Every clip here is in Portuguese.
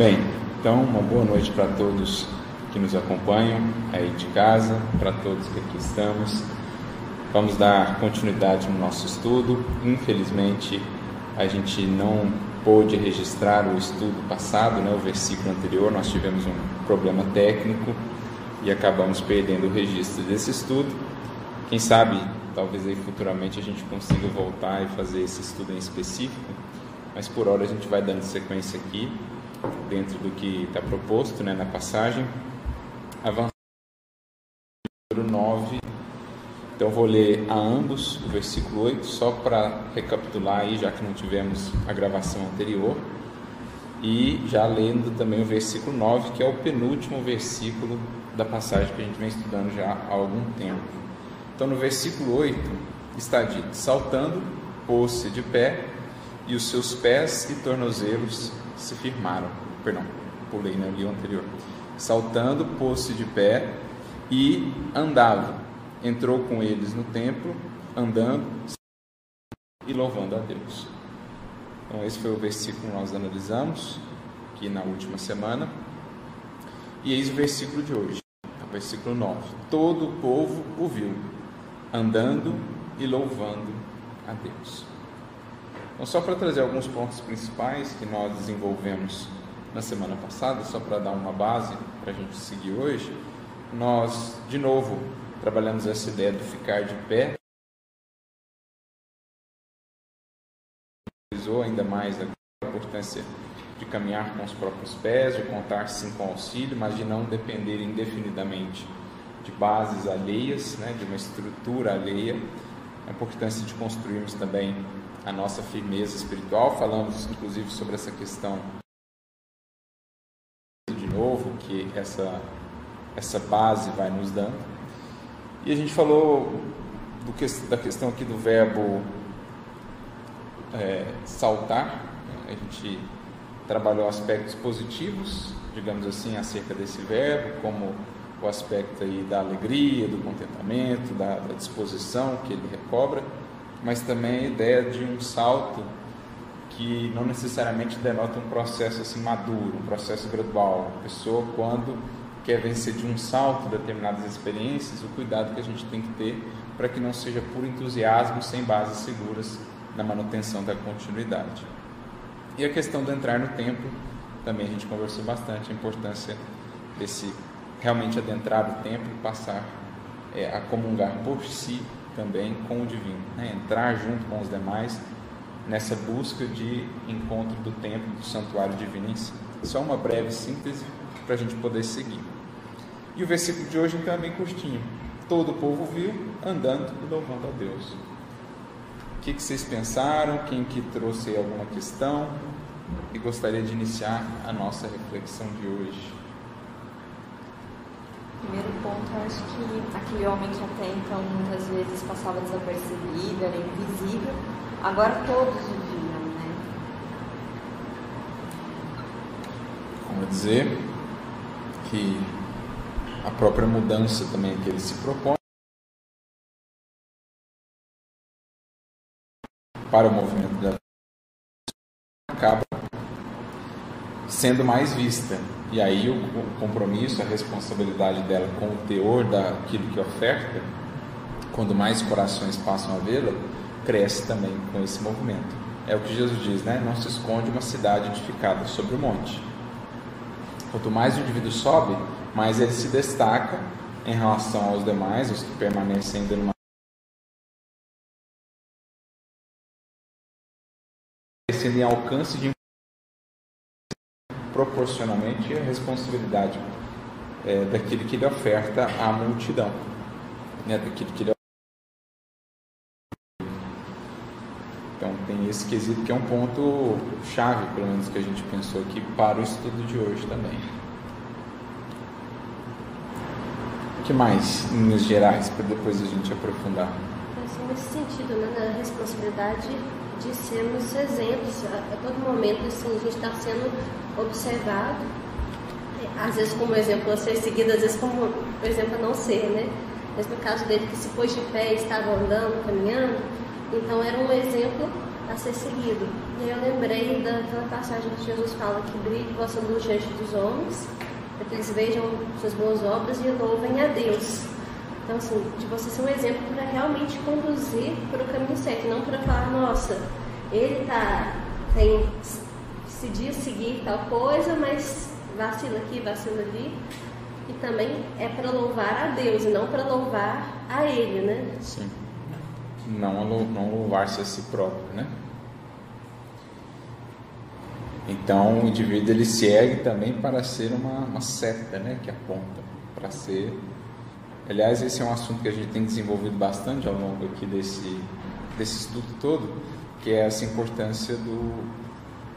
Bem, então uma boa noite para todos que nos acompanham aí de casa, para todos que aqui estamos. Vamos dar continuidade no nosso estudo. Infelizmente, a gente não pôde registrar o estudo passado, né, o versículo anterior, nós tivemos um problema técnico e acabamos perdendo o registro desse estudo. Quem sabe, talvez aí futuramente a gente consiga voltar e fazer esse estudo em específico, mas por hora a gente vai dando sequência aqui, dentro do que está proposto né, na passagem. Avançando número 9, então vou ler a ambos o versículo 8, só para recapitular aí, já que não tivemos a gravação anterior. E já lendo também o versículo 9, que é o penúltimo versículo da passagem que a gente vem estudando já há algum tempo. Então, no versículo 8 está dito: Saltando, pôs-se de pé, e os seus pés e tornozelos se firmaram. Perdão, pulei na né, anterior. Saltando, pôs-se de pé e andava. Entrou com eles no templo, andando e louvando a Deus. Então, esse foi o versículo que nós analisamos aqui na última semana. E eis o versículo de hoje, o versículo 9. Todo o povo o viu, andando e louvando a Deus. Então, só para trazer alguns pontos principais que nós desenvolvemos na semana passada, só para dar uma base para a gente seguir hoje, nós, de novo, trabalhamos essa ideia do ficar de pé. ainda mais a importância de caminhar com os próprios pés, de contar sim com auxílio, mas de não depender indefinidamente de bases alheias, né, de uma estrutura alheia. A importância de construirmos também a nossa firmeza espiritual. Falamos inclusive sobre essa questão de novo que essa essa base vai nos dando. E a gente falou do, da questão aqui do verbo é, saltar. A gente trabalhou aspectos positivos, digamos assim, acerca desse verbo, como o aspecto aí da alegria, do contentamento, da, da disposição que ele recobra, mas também a ideia de um salto que não necessariamente denota um processo assim maduro, um processo gradual. A pessoa quando quer vencer de um salto determinadas experiências, o cuidado que a gente tem que ter para que não seja por entusiasmo sem bases seguras na manutenção da continuidade. E a questão do entrar no templo, também a gente conversou bastante, a importância desse realmente adentrar o templo e passar é, a comungar por si também com o divino, né? entrar junto com os demais nessa busca de encontro do templo, do santuário divino em si. Só uma breve síntese para a gente poder seguir. E o versículo de hoje então é bem curtinho. Todo o povo viu andando e louvando a Deus. O que, que vocês pensaram? Quem que trouxe alguma questão? E gostaria de iniciar a nossa reflexão de hoje. Primeiro ponto, eu acho que aquele homem que até então muitas vezes passava desapercebido, era invisível, agora todos o viam, né? Como dizer que a própria mudança também que ele se propõe para o movimento da acaba sendo mais vista. E aí o compromisso, a responsabilidade dela com o teor daquilo que oferta, quando mais corações passam a vê-la, cresce também com esse movimento. É o que Jesus diz, né? Não se esconde uma cidade edificada sobre o monte. Quanto mais o indivíduo sobe, mais ele se destaca em relação aos demais, os que permanecem ainda numa em alcance de proporcionalmente a responsabilidade é, daquilo que ele oferta à multidão, né, daquilo que ele Então tem esse quesito que é um ponto chave, pelo menos que a gente pensou aqui para o estudo de hoje também. O que mais, em linhas gerais, para depois a gente aprofundar? Assim, nesse sentido, né, da responsabilidade de sermos exemplos. A, a todo momento assim, a gente está sendo observado, é, às vezes como exemplo a ser seguido, às vezes como exemplo a não ser, né? Mas no caso dele que se pôs de pé, estava andando, caminhando, então era um exemplo a ser seguido. E eu lembrei daquela passagem que Jesus fala que brilhe vossa luz diante dos homens, para que eles vejam suas boas obras e louvem a Deus. Então, assim, de você ser um exemplo para realmente conduzir para o caminho certo, não para falar, nossa, ele tá, tem, decidiu seguir tal coisa, mas vacila aqui, vacila ali. E também é para louvar a Deus e não para louvar a Ele, né? Sim. Não, não louvar-se a si próprio, né? Então o indivíduo ele segue também para ser uma, uma seta, né? Que aponta para ser. Aliás, esse é um assunto que a gente tem desenvolvido bastante ao longo aqui desse, desse estudo todo, que é essa importância do,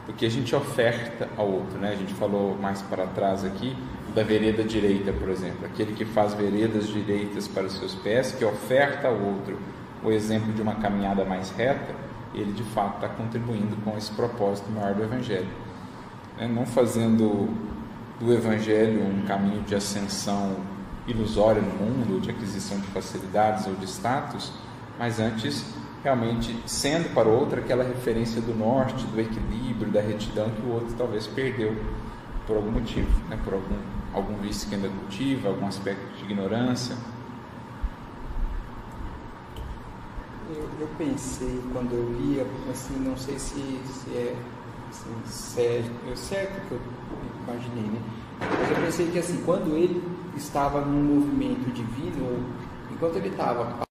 do que a gente oferta ao outro, né? A gente falou mais para trás aqui da vereda direita, por exemplo, aquele que faz veredas direitas para os seus pés, que oferta ao outro o exemplo de uma caminhada mais reta, ele de fato está contribuindo com esse propósito maior do Evangelho. Né? Não fazendo do Evangelho um caminho de ascensão ilusória no mundo, de aquisição de facilidades ou de status, mas antes realmente sendo para o outro aquela referência do norte, do equilíbrio, da retidão que o outro talvez perdeu por algum motivo, né? por algum, algum vício que ainda cultiva, algum aspecto de ignorância. Eu, eu pensei quando eu lia, assim, não sei se, se é assim, certo, é certo que eu imaginei, né? Mas eu pensei que assim, quando ele estava num movimento divino, enquanto ele estava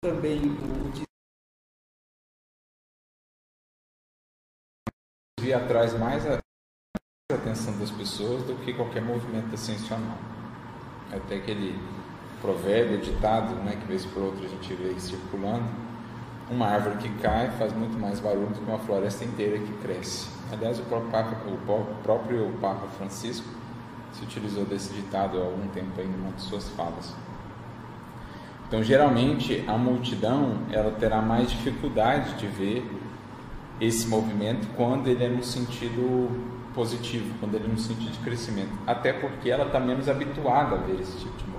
também o devia atrás mais a atenção das pessoas do que qualquer movimento ascensional. Até aquele provérbio, ditado, né, que vez por outra a gente vê circulando, uma árvore que cai faz muito mais barulho do que uma floresta inteira que cresce. Aliás, o próprio Papa, o próprio Papa Francisco se utilizou desse ditado há algum tempo aí em uma de suas falas. Então, geralmente, a multidão ela terá mais dificuldade de ver esse movimento quando ele é no sentido positivo, quando ele é no sentido de crescimento. Até porque ela está menos habituada a ver esse tipo de movimento.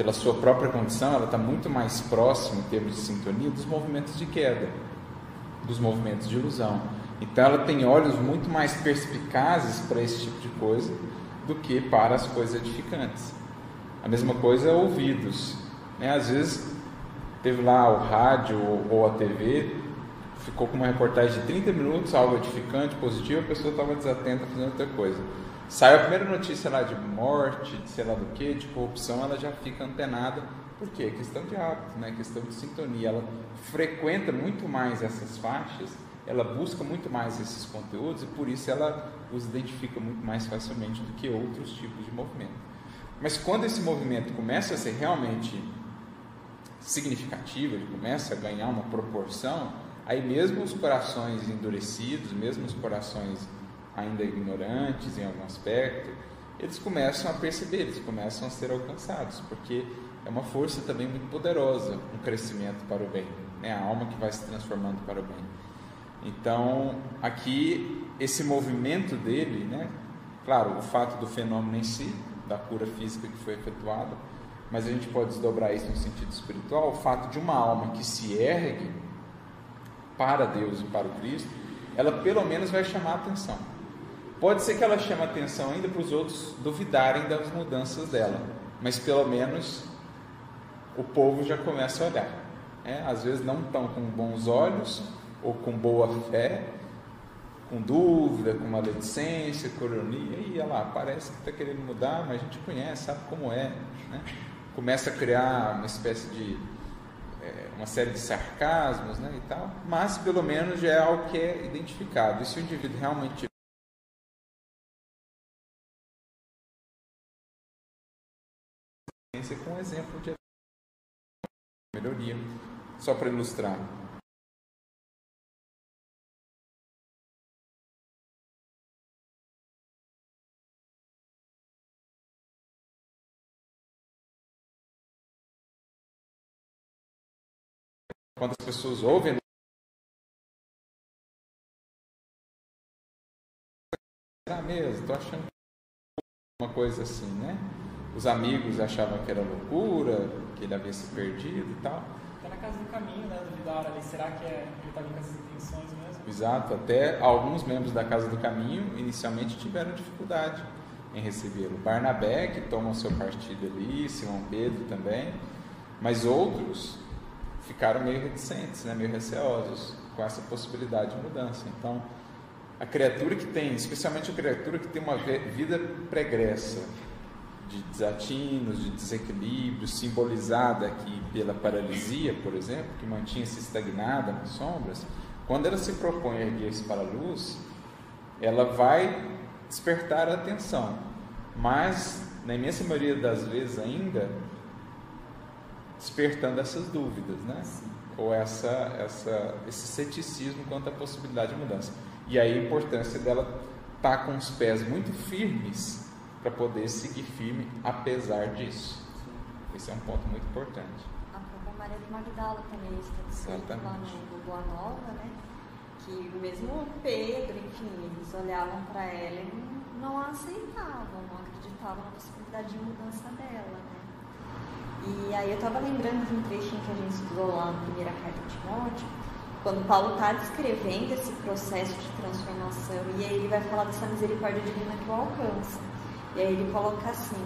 Pela sua própria condição, ela está muito mais próxima, em termos de sintonia, dos movimentos de queda, dos movimentos de ilusão. Então, ela tem olhos muito mais perspicazes para esse tipo de coisa do que para as coisas edificantes. A mesma coisa, ouvidos. Né? Às vezes, teve lá o rádio ou a TV, ficou com uma reportagem de 30 minutos, algo edificante, positivo, a pessoa estava desatenta fazendo outra coisa. Sai a primeira notícia lá de morte, de sei lá do que, de corrupção, ela já fica antenada. Por quê? É questão de hábito, né? questão de sintonia. Ela frequenta muito mais essas faixas, ela busca muito mais esses conteúdos e por isso ela os identifica muito mais facilmente do que outros tipos de movimento. Mas quando esse movimento começa a ser realmente significativo, ele começa a ganhar uma proporção, Aí mesmo os corações endurecidos, mesmo os corações ainda ignorantes em algum aspecto, eles começam a perceber, eles começam a ser alcançados, porque é uma força também muito poderosa, um crescimento para o bem, né? a alma que vai se transformando para o bem. Então, aqui, esse movimento dele, né? claro, o fato do fenômeno em si, da cura física que foi efetuada, mas a gente pode desdobrar isso no sentido espiritual, o fato de uma alma que se ergue para Deus e para o Cristo, ela pelo menos vai chamar a atenção. Pode ser que ela chame atenção ainda para os outros duvidarem das mudanças dela, mas pelo menos o povo já começa a olhar. Né? Às vezes não estão com bons olhos ou com boa fé, com dúvida, com maledicência, coronia, e olha lá, parece que está querendo mudar, mas a gente conhece, sabe como é. Né? Começa a criar uma espécie de é, uma série de sarcasmos né, e tal, mas pelo menos já é algo que é identificado. E se o indivíduo realmente com um exemplo de melhoria, só para ilustrar. Quando as pessoas ouvem mesmo, estou achando uma coisa assim, né? Os amigos achavam que era loucura, que ele havia se perdido e tal. Até na casa do caminho, né? Duvidaram ali, será que é, ele estava com essas intenções mesmo? Exato, até alguns membros da Casa do Caminho inicialmente tiveram dificuldade em recebê-lo. Barnabé, que toma o seu partido ali, Simão Pedro também, mas outros ficaram meio reticentes, né, meio receosos com essa possibilidade de mudança. Então, a criatura que tem, especialmente a criatura que tem uma vida pregressa, de desatinos, de desequilíbrio, simbolizada aqui pela paralisia, por exemplo, que mantinha-se estagnada nas sombras, quando ela se propõe a erguer-se para a luz, ela vai despertar a atenção, mas na imensa maioria das vezes ainda despertando essas dúvidas, né? Ou essa, essa, esse ceticismo quanto à possibilidade de mudança. E aí a importância dela estar tá com os pés muito firmes para poder seguir firme apesar disso. Esse é um ponto muito importante. A própria Maria de Magdala também está descrito lá no Boa Nova, né? Que mesmo Pedro, enfim, eles olhavam para ela e não a aceitavam, não acreditavam na possibilidade de mudança dela, né? E aí eu estava lembrando de um trechinho que a gente estudou lá na primeira carta de Timóteo, quando Paulo está descrevendo esse processo de transformação, e aí ele vai falar dessa misericórdia divina que o alcança. E aí ele coloca assim: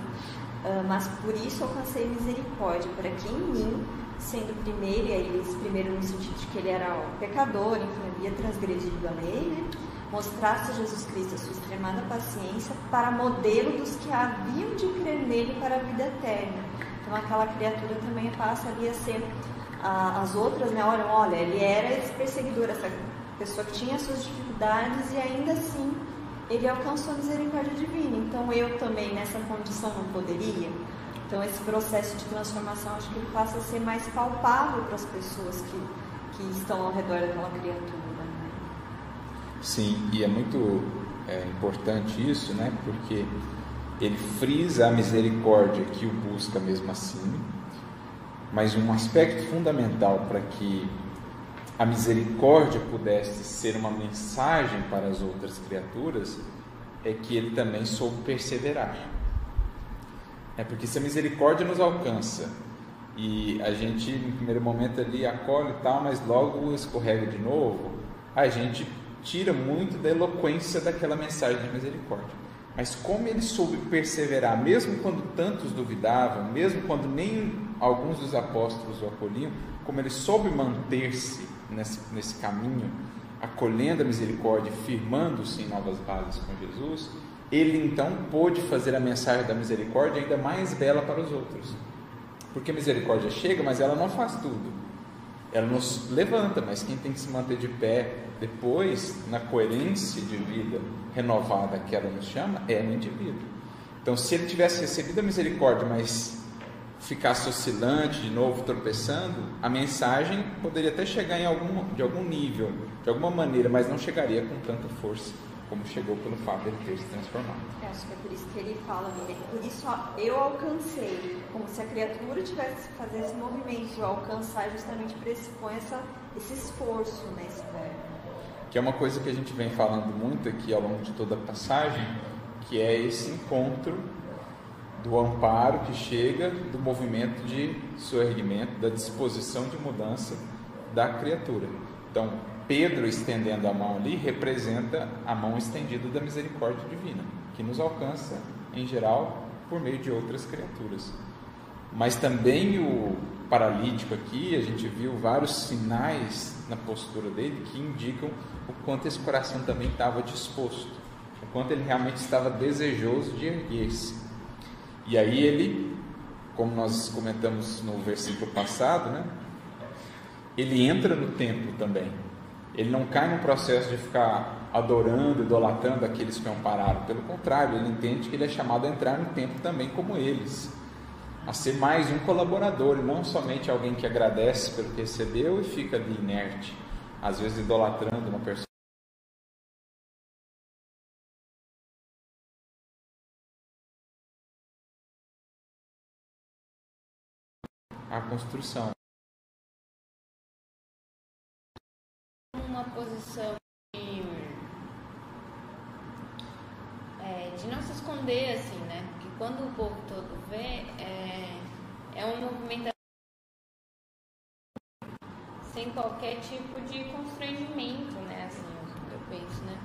ah, Mas por isso alcancei misericórdia, para que em mim, sendo primeiro, e aí ele diz primeiro no sentido de que ele era o pecador, enfim, havia transgredido a lei, né? mostrasse a Jesus Cristo a sua extremada paciência para modelo dos que haviam de crer nele para a vida eterna. Então aquela criatura também passa ali a ser as outras, né? Olham, olha, ele era esse perseguidor, essa pessoa que tinha suas dificuldades e ainda assim ele alcançou a misericórdia divina. Então eu também nessa condição não poderia. Então esse processo de transformação acho que ele passa a ser mais palpável para as pessoas que, que estão ao redor daquela criatura. Sim, e é muito é, importante isso, né? Porque ele frisa a misericórdia que o busca mesmo assim, mas um aspecto fundamental para que a misericórdia pudesse ser uma mensagem para as outras criaturas é que ele também soube perseverar. É porque se a misericórdia nos alcança e a gente no primeiro momento ali acolhe e tal, mas logo escorrega de novo, a gente tira muito da eloquência daquela mensagem de misericórdia. Mas como ele soube perseverar, mesmo quando tantos duvidavam, mesmo quando nem alguns dos apóstolos o acolhiam, como ele soube manter-se nesse, nesse caminho, acolhendo a misericórdia, firmando-se em novas bases com Jesus, ele então pôde fazer a mensagem da misericórdia ainda mais bela para os outros. Porque a misericórdia chega, mas ela não faz tudo. Ela nos levanta, mas quem tem que se manter de pé, depois, na coerência de vida renovada que ela nos chama, é o indivíduo. Então, se ele tivesse recebido a misericórdia, mas ficasse oscilante, de novo tropeçando, a mensagem poderia até chegar em algum, de algum nível, de alguma maneira, mas não chegaria com tanta força como chegou pelo fato de ele ter se transformado. Eu acho que é por isso que ele fala, né? por isso eu alcancei, como se a criatura tivesse que fazer esse movimento, alcançar justamente pressupõe essa, esse esforço, né, esse verbo que é uma coisa que a gente vem falando muito aqui ao longo de toda a passagem, que é esse encontro do amparo que chega do movimento de soerguimento, da disposição de mudança da criatura. Então, Pedro estendendo a mão ali representa a mão estendida da misericórdia divina, que nos alcança, em geral, por meio de outras criaturas. Mas também o paralítico aqui, a gente viu vários sinais na postura dele que indicam o quanto esse coração também estava disposto, o quanto ele realmente estava desejoso de erguer-se. E aí ele, como nós comentamos no versículo passado, né? Ele entra no templo também. Ele não cai no processo de ficar adorando, idolatrando aqueles que o ampararam. Pelo contrário, ele entende que ele é chamado a entrar no templo também como eles a ser mais um colaborador, e não somente alguém que agradece pelo que recebeu e fica ali inerte, às vezes idolatrando uma pessoa. A construção. Uma posição de esconder assim, né? Porque quando o povo todo vê, é, é um movimento sem qualquer tipo de constrangimento, né? Assim, eu penso, né?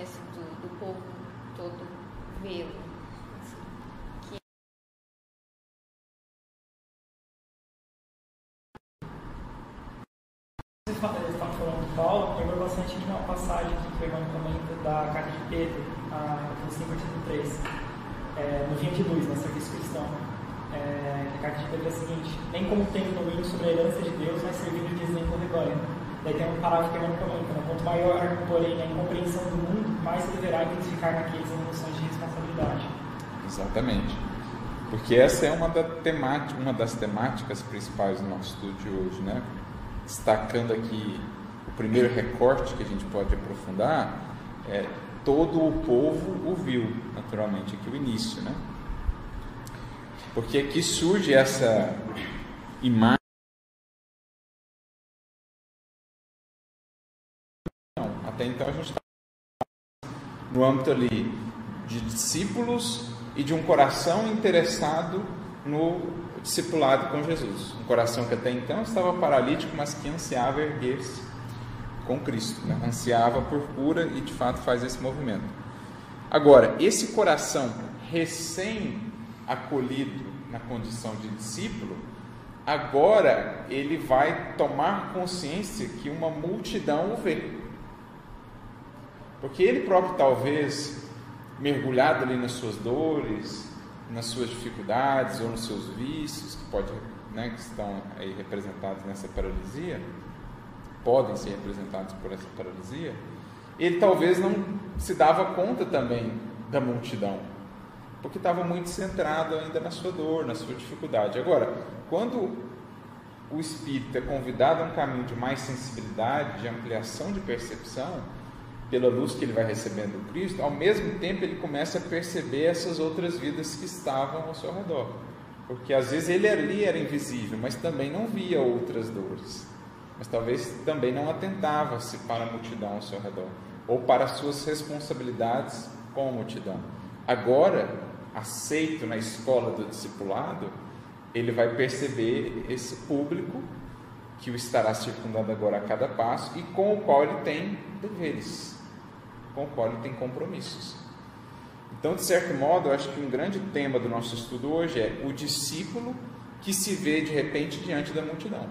Esse do, do povo todo vê-lo. Você está falando de Paulo, lembra bastante de uma passagem que o irmão comenta da carta de Pedro, capítulo 5, versículo 3, é, no fim de luz, no serviço cristão. É, a carta de Pedro é a seguinte: Nem como tem domínio sobre a herança de Deus, mas servindo de exemplo vergonha. Daí tem um parágrafo que o irmão comenta: né? Quanto maior, porém, a incompreensão do mundo, mais deverá identificar naqueles em noções de responsabilidade. Exatamente. Porque essa é uma, da temática, uma das temáticas principais do nosso estudo de hoje, né? Destacando aqui o primeiro recorte que a gente pode aprofundar, é, todo o povo o viu, naturalmente, aqui o início, né? Porque aqui surge essa imagem. Até então a gente está no âmbito ali de discípulos e de um coração interessado no discipulado com Jesus. Um coração que até então estava paralítico, mas que ansiava erguer-se com Cristo, né? ansiava por cura e de fato faz esse movimento. Agora, esse coração recém acolhido na condição de discípulo, agora ele vai tomar consciência que uma multidão o vê. Porque ele próprio, talvez, mergulhado ali nas suas dores, nas suas dificuldades ou nos seus vícios, que, pode, né, que estão aí representados nessa paralisia, podem ser representados por essa paralisia, ele talvez não se dava conta também da multidão, porque estava muito centrado ainda na sua dor, na sua dificuldade. Agora, quando o espírito é convidado a um caminho de mais sensibilidade, de ampliação de percepção, pela luz que ele vai recebendo do Cristo, ao mesmo tempo ele começa a perceber essas outras vidas que estavam ao seu redor. Porque às vezes ele ali era invisível, mas também não via outras dores. Mas talvez também não atentava-se para a multidão ao seu redor, ou para as suas responsabilidades com a multidão. Agora, aceito na escola do discipulado, ele vai perceber esse público que o estará circundando agora a cada passo e com o qual ele tem deveres com o qual ele tem compromissos. Então, de certo modo, eu acho que um grande tema do nosso estudo hoje é o discípulo que se vê de repente diante da multidão.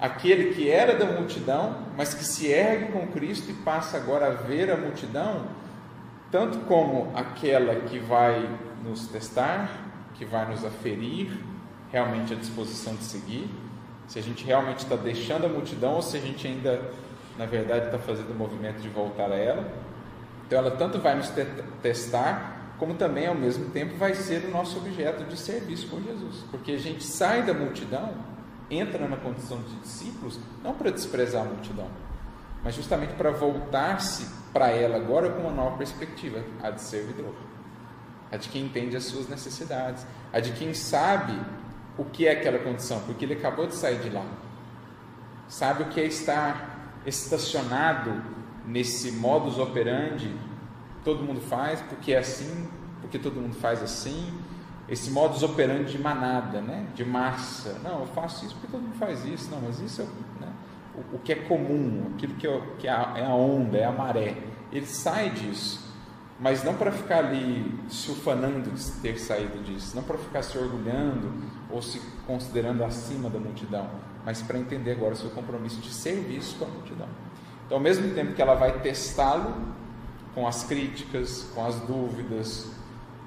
Aquele que era da multidão, mas que se ergue com Cristo e passa agora a ver a multidão, tanto como aquela que vai nos testar, que vai nos aferir realmente a disposição de seguir, se a gente realmente está deixando a multidão ou se a gente ainda na verdade está fazendo o movimento de voltar a ela. Então ela tanto vai nos testar, como também ao mesmo tempo vai ser o nosso objeto de serviço com Jesus. Porque a gente sai da multidão, entra na condição de discípulos, não para desprezar a multidão, mas justamente para voltar-se para ela agora com uma nova perspectiva, a de servidor. A de quem entende as suas necessidades, a de quem sabe o que é aquela condição, porque ele acabou de sair de lá. Sabe o que é estar estacionado nesse modus operandi, todo mundo faz porque é assim, porque todo mundo faz assim, esse modus operandi de manada, né? de massa. Não, eu faço isso porque todo mundo faz isso, não, mas isso é né? o, o, que é comum, aquilo que, é, que é, a, é a onda, é a maré. Ele sai disso, mas não para ficar ali se ufanando de ter saído disso, não para ficar se orgulhando ou se considerando acima da multidão, mas para entender agora o seu compromisso de serviço com a multidão. Então, ao mesmo tempo que ela vai testá-lo com as críticas, com as dúvidas,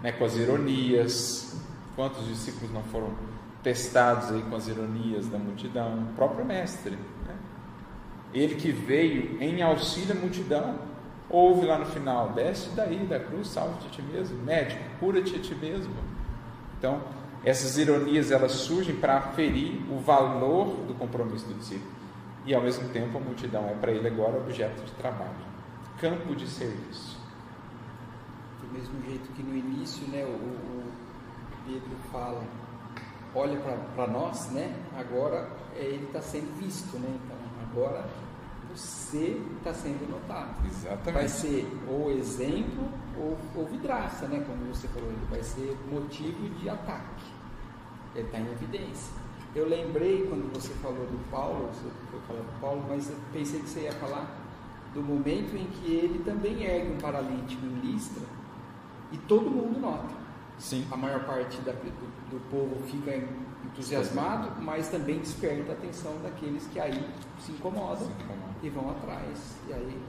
né, com as ironias, quantos discípulos não foram testados aí com as ironias da multidão? O próprio mestre, né? ele que veio em auxílio à multidão, ouve lá no final: desce daí da cruz, salve-te a ti mesmo, médico, cura-te a ti mesmo. Então, essas ironias elas surgem para aferir o valor do compromisso do discípulo. E ao mesmo tempo a multidão é para ele agora objeto de trabalho, campo de serviço. Do mesmo jeito que no início, né, o, o Pedro fala, olha para nós, né? Agora é, ele está sendo visto, né? Então agora você está sendo notado. Exatamente. Vai ser o exemplo ou, ou vidraça, né? Como você falou, ele vai ser motivo de ataque. Ele está em evidência. Eu lembrei quando você falou do Paulo, você foi falar do Paulo, mas eu pensei que você ia falar do momento em que ele também ergue um paralítico em Listra e todo mundo nota. Sim. A maior parte da, do, do povo fica entusiasmado, mas também desperta a atenção daqueles que aí se incomodam, se incomodam. e vão atrás. E aí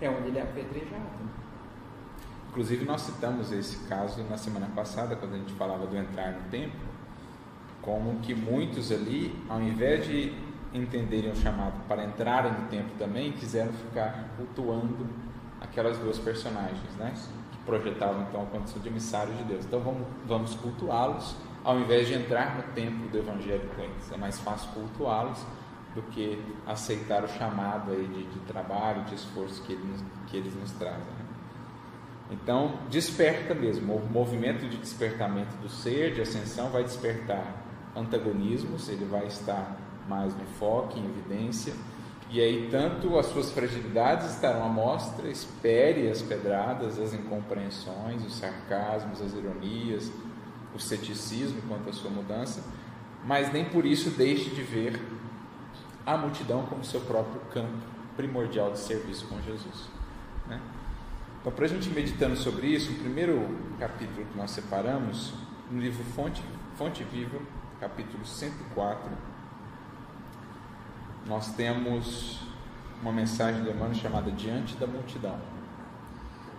é onde ele é apedrejado. Inclusive nós citamos esse caso na semana passada, quando a gente falava do entrar no templo, como que muitos ali, ao invés de entenderem o chamado para entrarem no templo também, quiseram ficar cultuando aquelas duas personagens, né? Que projetavam então a condição de emissários de Deus. Então vamos, vamos cultuá-los ao invés de entrar no templo do Evangelho com eles. É mais fácil cultuá-los do que aceitar o chamado aí de, de trabalho, de esforço que, ele, que eles nos trazem. Né? Então, desperta mesmo. O movimento de despertamento do ser, de ascensão, vai despertar antagonismos, ele vai estar mais no foco, em evidência. E aí, tanto as suas fragilidades estarão à mostra, espere as pedradas, as incompreensões, os sarcasmos, as ironias, o ceticismo quanto à sua mudança, mas nem por isso deixe de ver a multidão como seu próprio campo primordial de serviço com Jesus. Né? Então, para a gente meditando sobre isso, o primeiro capítulo que nós separamos, no livro Fonte, Fonte Viva, capítulo 104, nós temos uma mensagem de Emmanuel chamada Diante da Multidão.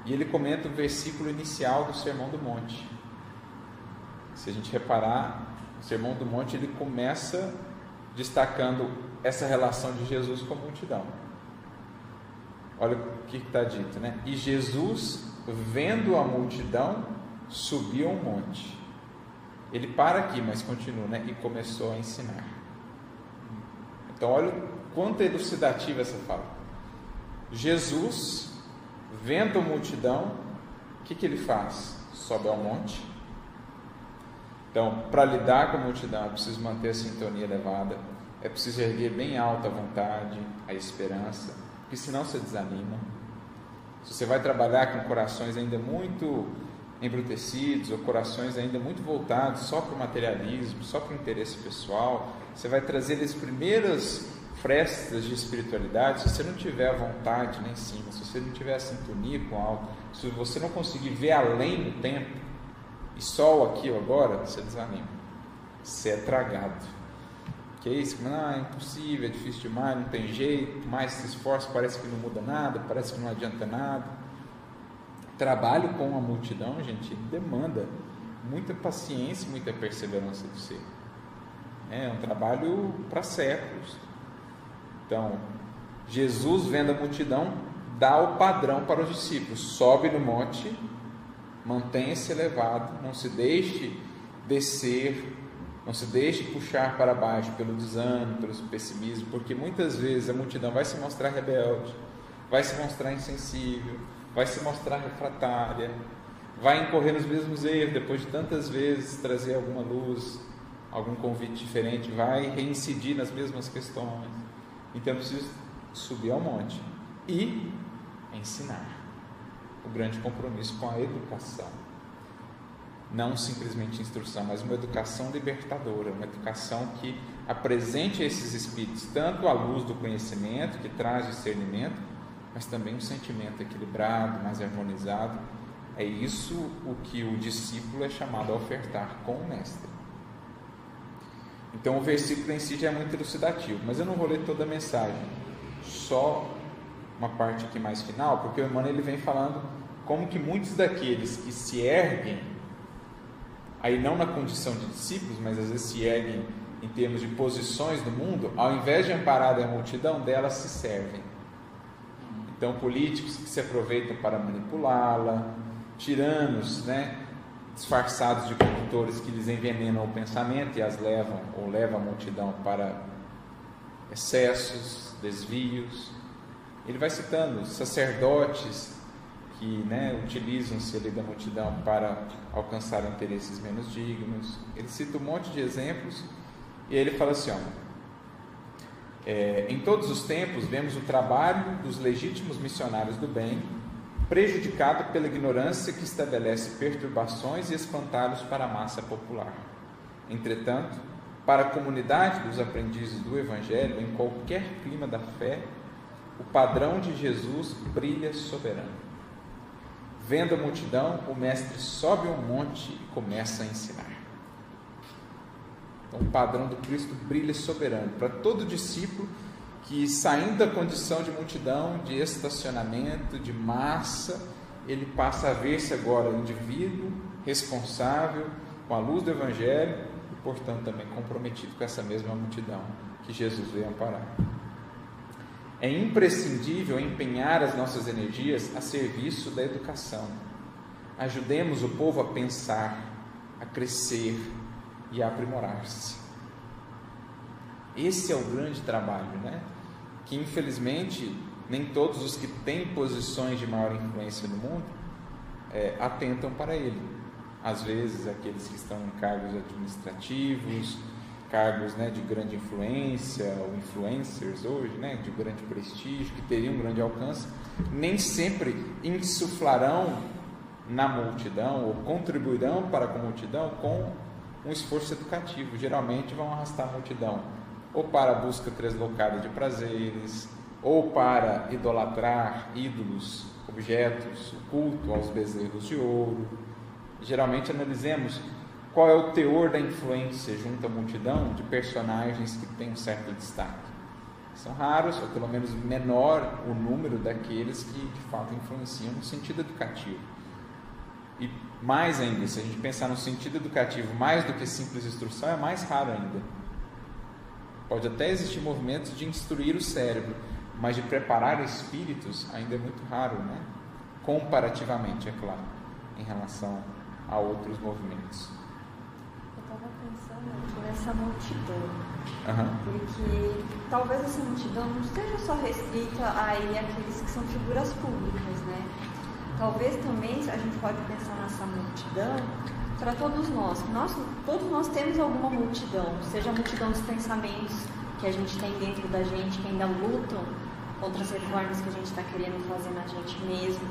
E ele comenta o versículo inicial do Sermão do Monte. Se a gente reparar, o Sermão do Monte ele começa destacando essa relação de Jesus com a multidão. Olha o que está dito, né? E Jesus, vendo a multidão, subiu um monte. Ele para aqui, mas continua, né? E começou a ensinar. Então, olha quanto é elucidativa essa fala. Jesus, vendo a multidão, o que, que ele faz? Sobe ao monte. Então, para lidar com a multidão, é preciso manter a sintonia elevada, é preciso erguer bem alta a vontade, a esperança, porque senão você desanima. Se você vai trabalhar com corações ainda muito embrutecidos ou corações ainda muito voltados só para o materialismo, só para o interesse pessoal, você vai trazer as primeiras frestas de espiritualidade, se você não tiver a vontade lá em cima, se você não tiver a sintonia com algo, se você não conseguir ver além do tempo, e só aqui agora, você desanima. Você é tragado. Que é isso? Ah, é impossível, é difícil demais, não tem jeito, mais se esforça, parece que não muda nada, parece que não adianta nada. Trabalho com a multidão, gente, demanda muita paciência, muita perseverança do ser. É um trabalho para séculos. Então, Jesus, vendo a multidão, dá o padrão para os discípulos: sobe no monte, mantenha-se elevado, não se deixe descer, não se deixe puxar para baixo pelo desânimo, pelo pessimismo, porque muitas vezes a multidão vai se mostrar rebelde, vai se mostrar insensível, vai se mostrar refratária, vai incorrer nos mesmos erros depois de tantas vezes trazer alguma luz, algum convite diferente, vai reincidir nas mesmas questões. Então eu preciso subir ao monte e ensinar. O grande compromisso com a educação. Não simplesmente instrução, mas uma educação libertadora, uma educação que apresente a esses espíritos tanto a luz do conhecimento, que traz discernimento, mas também um sentimento equilibrado, mais harmonizado. É isso o que o discípulo é chamado a ofertar com o mestre. Então o versículo em si já é muito elucidativo, mas eu não vou ler toda a mensagem, só uma parte aqui mais final, porque o Emmanuel ele vem falando como que muitos daqueles que se erguem, aí não na condição de discípulos, mas às vezes se erguem em termos de posições no mundo, ao invés de amparar a multidão, delas se servem. Então, políticos que se aproveitam para manipulá-la, tiranos, né, disfarçados de condutores que lhes envenenam o pensamento e as levam ou levam a multidão para excessos, desvios. Ele vai citando sacerdotes que né, utilizam-se da multidão para alcançar interesses menos dignos. Ele cita um monte de exemplos e ele fala assim: ó, é, em todos os tempos vemos o trabalho dos legítimos missionários do bem prejudicado pela ignorância que estabelece perturbações e espantalhos para a massa popular. Entretanto, para a comunidade dos aprendizes do Evangelho, em qualquer clima da fé, o padrão de Jesus brilha soberano. Vendo a multidão, o mestre sobe um monte e começa a ensinar. Então, o padrão do Cristo brilha soberano para todo discípulo que, saindo da condição de multidão, de estacionamento, de massa, ele passa a ver-se agora indivíduo responsável com a luz do Evangelho e, portanto, também comprometido com essa mesma multidão que Jesus veio amparar. É imprescindível empenhar as nossas energias a serviço da educação. Ajudemos o povo a pensar, a crescer e a aprimorar-se. Esse é o grande trabalho, né? Que infelizmente nem todos os que têm posições de maior influência no mundo é, atentam para ele. Às vezes, aqueles que estão em cargos administrativos, cargos né, de grande influência, ou influencers hoje, né, de grande prestígio, que teriam um grande alcance, nem sempre insuflarão na multidão ou contribuirão para com a multidão com um esforço educativo. Geralmente vão arrastar a multidão ou para a busca translocada de prazeres, ou para idolatrar ídolos, objetos, o culto aos bezerros de ouro. Geralmente analisemos qual é o teor da influência junto à multidão de personagens que têm um certo destaque. São raros, ou pelo menos menor, o número daqueles que de fato influenciam no sentido educativo. E mais ainda, se a gente pensar no sentido educativo mais do que simples instrução, é mais raro ainda. Pode até existir movimentos de instruir o cérebro, mas de preparar espíritos ainda é muito raro, né? Comparativamente, é claro, em relação a outros movimentos nessa multidão. Uhum. Porque talvez essa multidão não esteja só restrita aí àqueles que são figuras públicas, né? Talvez também a gente pode pensar nessa multidão para todos nós. nós. Todos nós temos alguma multidão, seja a multidão dos pensamentos que a gente tem dentro da gente, que ainda lutam contra as reformas que a gente está querendo fazer na gente mesmo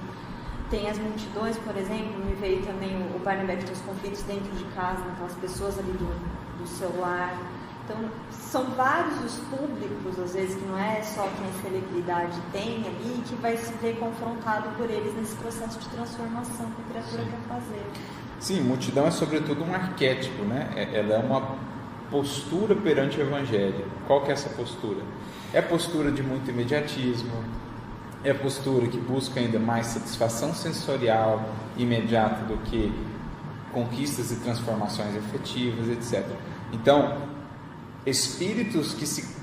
tem as multidões, por exemplo, me veio também o, o Barnabé que tem os conflitos dentro de casa, aquelas pessoas ali do, do celular. Então, são vários os públicos, às vezes, que não é só quem a celebridade tem ali, que vai se ver confrontado por eles nesse processo de transformação que a criatura Sim. quer fazer. Sim, multidão é sobretudo um arquétipo, né? É, ela é uma postura perante o Evangelho. Qual que é essa postura? É postura de muito imediatismo, é postura que busca ainda mais satisfação sensorial imediata do que conquistas e transformações efetivas, etc. Então, espíritos que se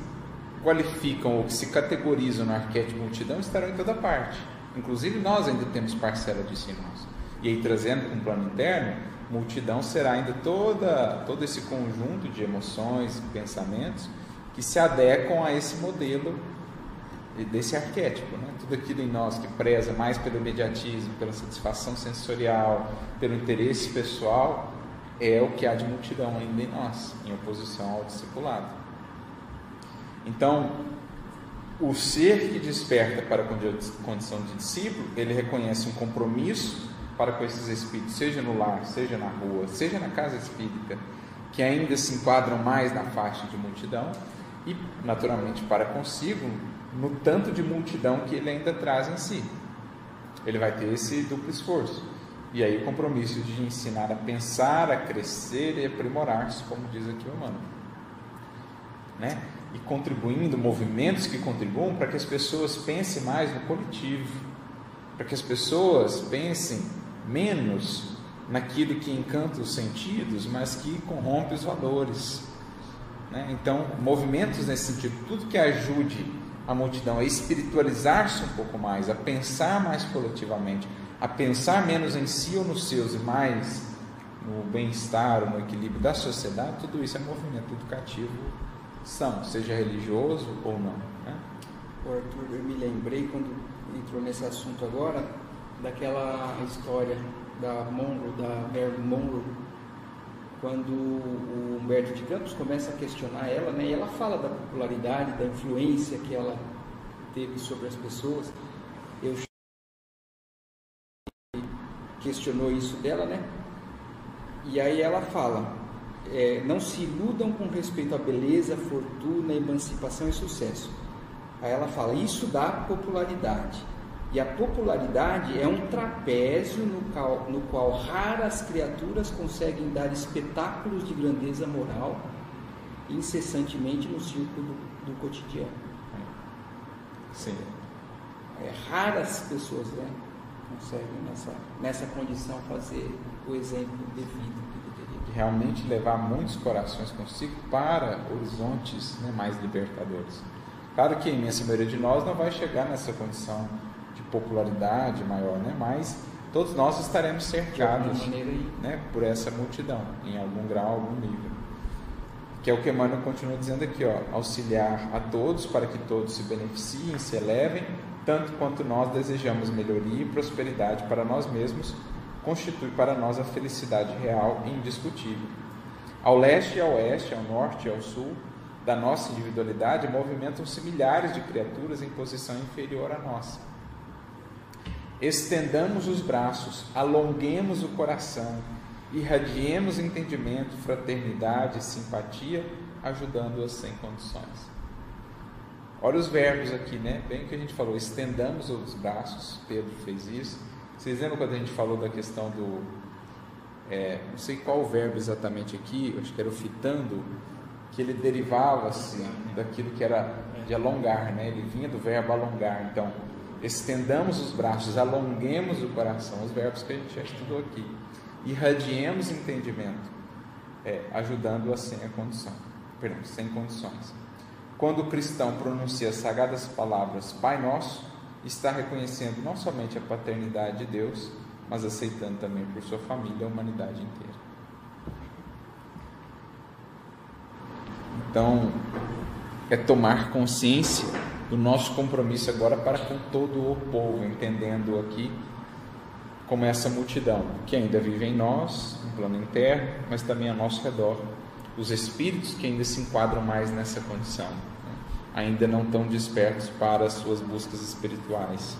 qualificam ou que se categorizam no arquétipo multidão estarão em toda parte. Inclusive nós ainda temos parcela disso em nós. E aí trazendo para um plano interno, multidão será ainda toda todo esse conjunto de emoções, pensamentos que se adequam a esse modelo desse arquétipo, né? tudo aquilo em nós que preza mais pelo imediatismo, pela satisfação sensorial, pelo interesse pessoal, é o que há de multidão ainda em nós, em oposição ao discipulado. Então, o ser que desperta para a condição de discípulo, ele reconhece um compromisso para com esses espíritos, seja no lar, seja na rua, seja na casa espírita, que ainda se enquadram mais na faixa de multidão, e, naturalmente, para consigo no tanto de multidão que ele ainda traz em si. Ele vai ter esse duplo esforço. E aí o compromisso de ensinar a pensar, a crescer e aprimorar-se, como diz aqui o Emmanuel. Né? E contribuindo, movimentos que contribuam para que as pessoas pensem mais no coletivo, para que as pessoas pensem menos naquilo que encanta os sentidos, mas que corrompe os valores. Né? Então, movimentos nesse sentido, tudo que ajude a multidão a espiritualizar-se um pouco mais, a pensar mais coletivamente, a pensar menos em si ou nos seus e mais no bem-estar no equilíbrio da sociedade, tudo isso é movimento educativo são, seja religioso ou não. Né? Arthur, eu me lembrei quando entrou nesse assunto agora daquela história da Monroe, da Mary Monroe, quando o Humberto de Campos começa a questionar ela, né, e ela fala da popularidade, da influência que ela teve sobre as pessoas. Eu questionou isso dela, né? E aí ela fala: é, não se iludam com respeito à beleza, fortuna, emancipação e sucesso. Aí ela fala: isso dá popularidade. E a popularidade é um trapézio no qual, no qual raras criaturas conseguem dar espetáculos de grandeza moral incessantemente no círculo do, do cotidiano. Sim. É, raras pessoas né, conseguem nessa, nessa condição fazer o exemplo devido realmente levar muitos corações consigo para horizontes né, mais libertadores. Claro que a imensa maioria de nós não vai chegar nessa condição de popularidade maior, né? mas todos nós estaremos cercados né, por essa multidão, em algum grau, algum nível. Que é o que Emmanuel continua dizendo aqui, ó, auxiliar a todos para que todos se beneficiem, se elevem, tanto quanto nós desejamos melhoria e prosperidade para nós mesmos constitui para nós a felicidade real e indiscutível. Ao leste e ao oeste, ao norte e ao sul da nossa individualidade, movimentam-se milhares de criaturas em posição inferior à nossa. Estendamos os braços, alonguemos o coração, irradiemos entendimento, fraternidade simpatia, ajudando-as sem condições. Olha os verbos aqui, né? Bem que a gente falou, estendamos os braços, Pedro fez isso vocês lembram quando a gente falou da questão do. É, não sei qual o verbo exatamente aqui, acho que era o fitando, que ele derivava assim, daquilo que era de alongar, né? ele vinha do verbo alongar. Então, estendamos os braços, alonguemos o coração, os verbos que a gente já estudou aqui. Irradiemos entendimento, é, ajudando-a sem a condição, perdão, sem condições. Quando o cristão pronuncia as sagradas palavras Pai Nosso, está reconhecendo não somente a paternidade de Deus, mas aceitando também por sua família a humanidade inteira. Então, é tomar consciência do nosso compromisso agora para com todo o povo, entendendo aqui como essa multidão que ainda vive em nós, no plano interno, mas também a nosso redor, os espíritos que ainda se enquadram mais nessa condição ainda não estão despertos para as suas buscas espirituais.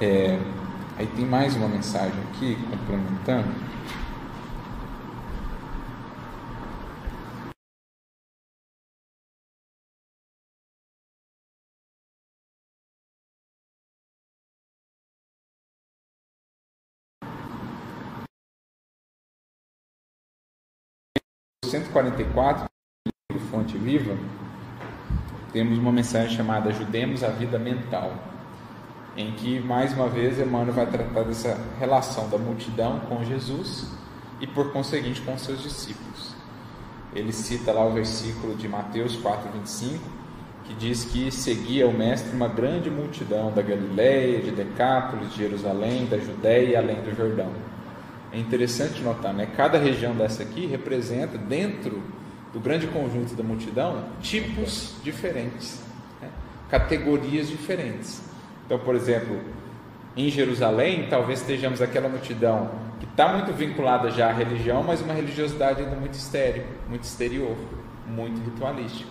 É, aí tem mais uma mensagem aqui, complementando. No 144, livro Fonte Viva, temos uma mensagem chamada Ajudemos a Vida Mental, em que, mais uma vez, Emmanuel vai tratar dessa relação da multidão com Jesus e, por conseguinte, com seus discípulos. Ele cita lá o versículo de Mateus 4,25, que diz que seguia o Mestre uma grande multidão da Galiléia, de Decápolis, de Jerusalém, da Judéia e além do Jordão é interessante notar, né? Cada região dessa aqui representa, dentro do grande conjunto da multidão, tipos diferentes, né? categorias diferentes. Então, por exemplo, em Jerusalém, talvez estejamos aquela multidão que está muito vinculada já à religião, mas uma religiosidade ainda muito estéril, muito exterior, muito ritualística.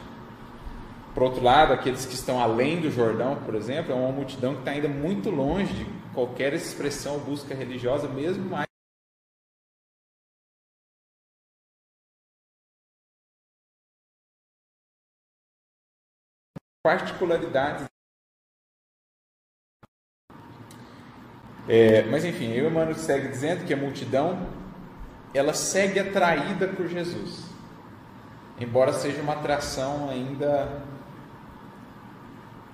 Por outro lado, aqueles que estão além do Jordão, por exemplo, é uma multidão que está ainda muito longe de qualquer expressão ou busca religiosa, mesmo mais particularidades. É, mas enfim, o Emmanuel segue dizendo que a multidão ela segue atraída por Jesus, embora seja uma atração ainda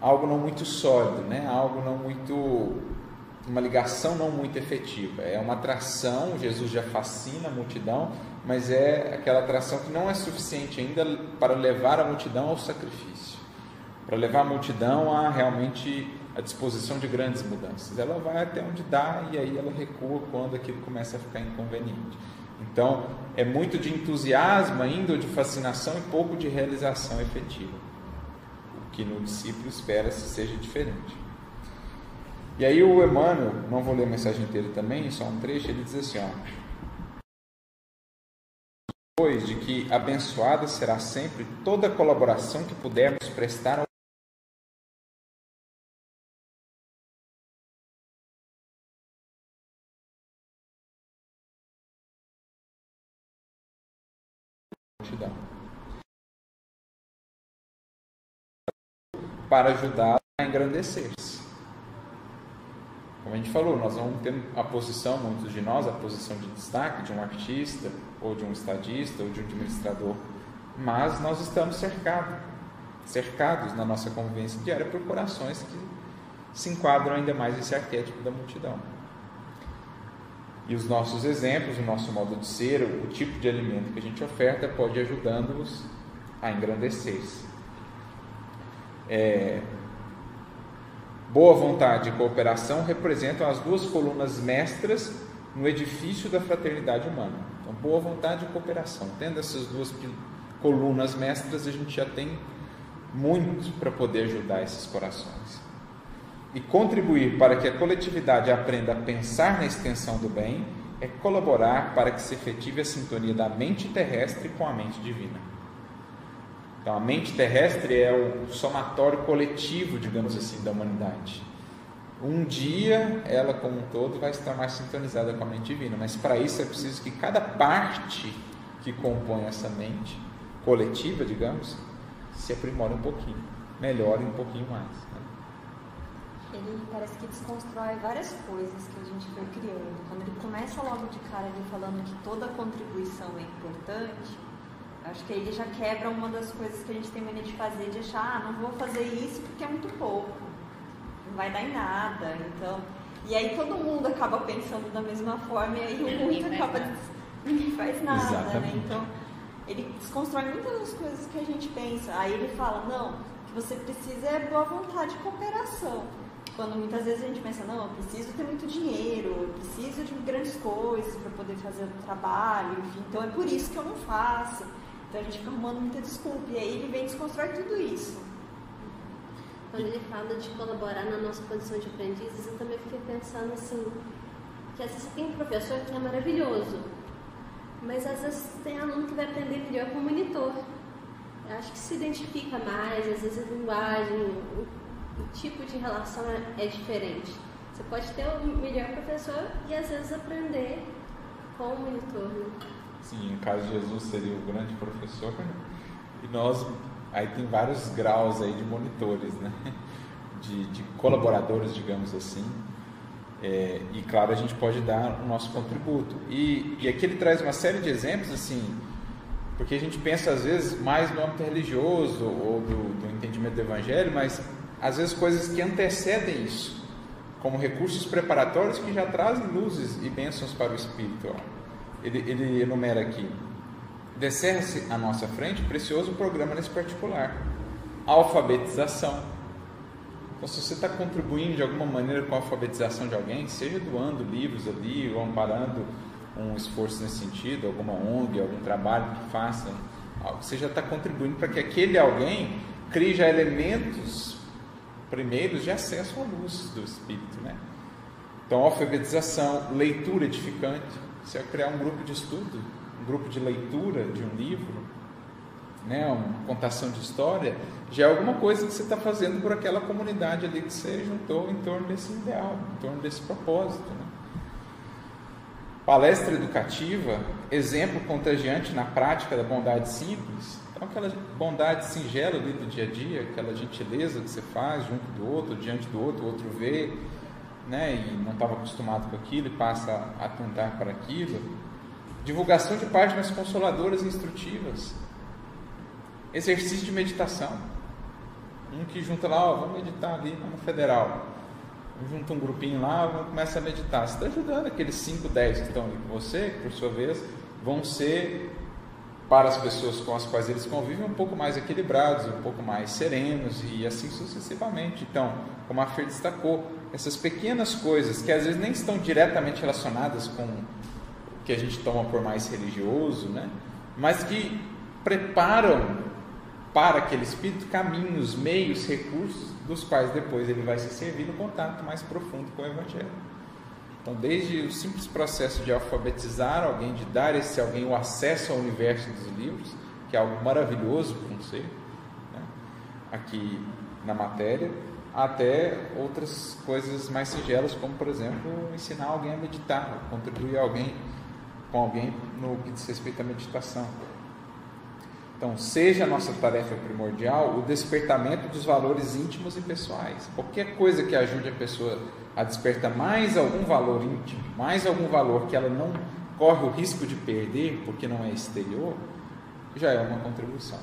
algo não muito sólido, né? Algo não muito uma ligação não muito efetiva. É uma atração, Jesus já fascina a multidão, mas é aquela atração que não é suficiente ainda para levar a multidão ao sacrifício para levar a multidão a realmente a disposição de grandes mudanças. Ela vai até onde dá e aí ela recua quando aquilo começa a ficar inconveniente. Então, é muito de entusiasmo ainda, ou de fascinação e pouco de realização efetiva. O que no discípulo espera-se seja diferente. E aí o Emmanuel, não vou ler a mensagem inteira também, só um trecho, ele diz assim, ó, Pois de que abençoada será sempre toda colaboração que pudermos prestar ao Para ajudá-lo a engrandecer-se. Como a gente falou, nós vamos ter a posição, muitos de nós, a posição de destaque de um artista, ou de um estadista, ou de um administrador, mas nós estamos cercados, cercados na nossa convivência diária por corações que se enquadram ainda mais nesse arquétipo da multidão. E os nossos exemplos, o nosso modo de ser, o tipo de alimento que a gente oferta pode ajudando-nos a engrandecer-se. É, boa vontade e cooperação representam as duas colunas mestras no edifício da fraternidade humana. Então, boa vontade e cooperação. Tendo essas duas colunas mestras, a gente já tem muito para poder ajudar esses corações e contribuir para que a coletividade aprenda a pensar na extensão do bem é colaborar para que se efetive a sintonia da mente terrestre com a mente divina. Então, a mente terrestre é o somatório coletivo, digamos assim, da humanidade. Um dia, ela como um todo vai estar mais sintonizada com a mente divina, mas para isso é preciso que cada parte que compõe essa mente coletiva, digamos, se aprimore um pouquinho, melhore um pouquinho mais ele parece que desconstrói várias coisas que a gente foi criando. Quando ele começa logo de cara ali falando que toda contribuição é importante, acho que aí ele já quebra uma das coisas que a gente tem mania de fazer, de achar, ah, não vou fazer isso porque é muito pouco, não vai dar em nada. Então, e aí todo mundo acaba pensando da mesma forma e aí o muito acaba ninguém faz nada, né? Então, ele desconstrói muitas das coisas que a gente pensa. Aí ele fala, não, o que você precisa é boa vontade e cooperação. Quando muitas vezes a gente pensa, não, eu preciso ter muito dinheiro, eu preciso de grandes coisas para poder fazer o trabalho, enfim, então é por isso que eu não faço. Então a gente fica arrumando muita desculpa. E aí ele vem desconstruir tudo isso. Quando ele fala de colaborar na nossa posição de aprendizes, eu também fiquei pensando assim, que às vezes tem um professor que é maravilhoso, mas às vezes tem aluno que vai aprender melhor com o monitor. Eu acho que se identifica mais, às vezes a linguagem, o tipo de relação é, é diferente. Você pode ter o melhor professor e às vezes aprender com o monitor. Né? Sim, no caso de Jesus seria o grande professor e nós aí tem vários graus aí de monitores, né? De, de colaboradores, digamos assim. É, e claro, a gente pode dar o nosso contributo. E, e aqui ele traz uma série de exemplos, assim, porque a gente pensa às vezes mais no âmbito religioso ou do, do entendimento do evangelho, mas às vezes coisas que antecedem isso, como recursos preparatórios que já trazem luzes e bênçãos para o espírito. Ele, ele enumera aqui: descerra-se à nossa frente precioso programa nesse particular, alfabetização. Então, se você está contribuindo de alguma maneira com a alfabetização de alguém, seja doando livros ali, ou amparando um esforço nesse sentido, alguma ONG, algum trabalho que faça, você já está contribuindo para que aquele alguém crie já elementos primeiros de acesso à luz do Espírito. Né? Então, alfabetização, leitura edificante. Você vai criar um grupo de estudo, um grupo de leitura de um livro, né, uma contação de história, já é alguma coisa que você está fazendo por aquela comunidade ali que você juntou em torno desse ideal, em torno desse propósito. Né? Palestra educativa, exemplo contagiante na prática da bondade simples, então, aquela bondade singela ali do dia a dia, aquela gentileza que você faz junto do outro, diante do outro, o outro vê, né, e não estava acostumado com aquilo e passa a atentar para aquilo. Divulgação de páginas consoladoras e instrutivas. Exercício de meditação. Um que junta lá, ó, vamos meditar ali no federal. Junta um grupinho lá, vamos começar a meditar. Você está ajudando aqueles 5, 10 que estão ali com você, que por sua vez vão ser para as pessoas com as quais eles convivem um pouco mais equilibrados, um pouco mais serenos e assim sucessivamente. Então, como a Fer destacou, essas pequenas coisas que às vezes nem estão diretamente relacionadas com o que a gente toma por mais religioso, né? mas que preparam para aquele espírito caminhos, meios, recursos dos quais depois ele vai se servir no contato mais profundo com o Evangelho. Então, desde o simples processo de alfabetizar alguém, de dar a esse alguém o acesso ao universo dos livros, que é algo maravilhoso para um ser, né? aqui na matéria, até outras coisas mais singelas, como por exemplo ensinar alguém a meditar, contribuir alguém com alguém no que diz respeito à meditação. Então, seja a nossa tarefa primordial o despertamento dos valores íntimos e pessoais. Qualquer coisa que ajude a pessoa a despertar mais algum valor íntimo, mais algum valor que ela não corre o risco de perder porque não é exterior, já é uma contribuição.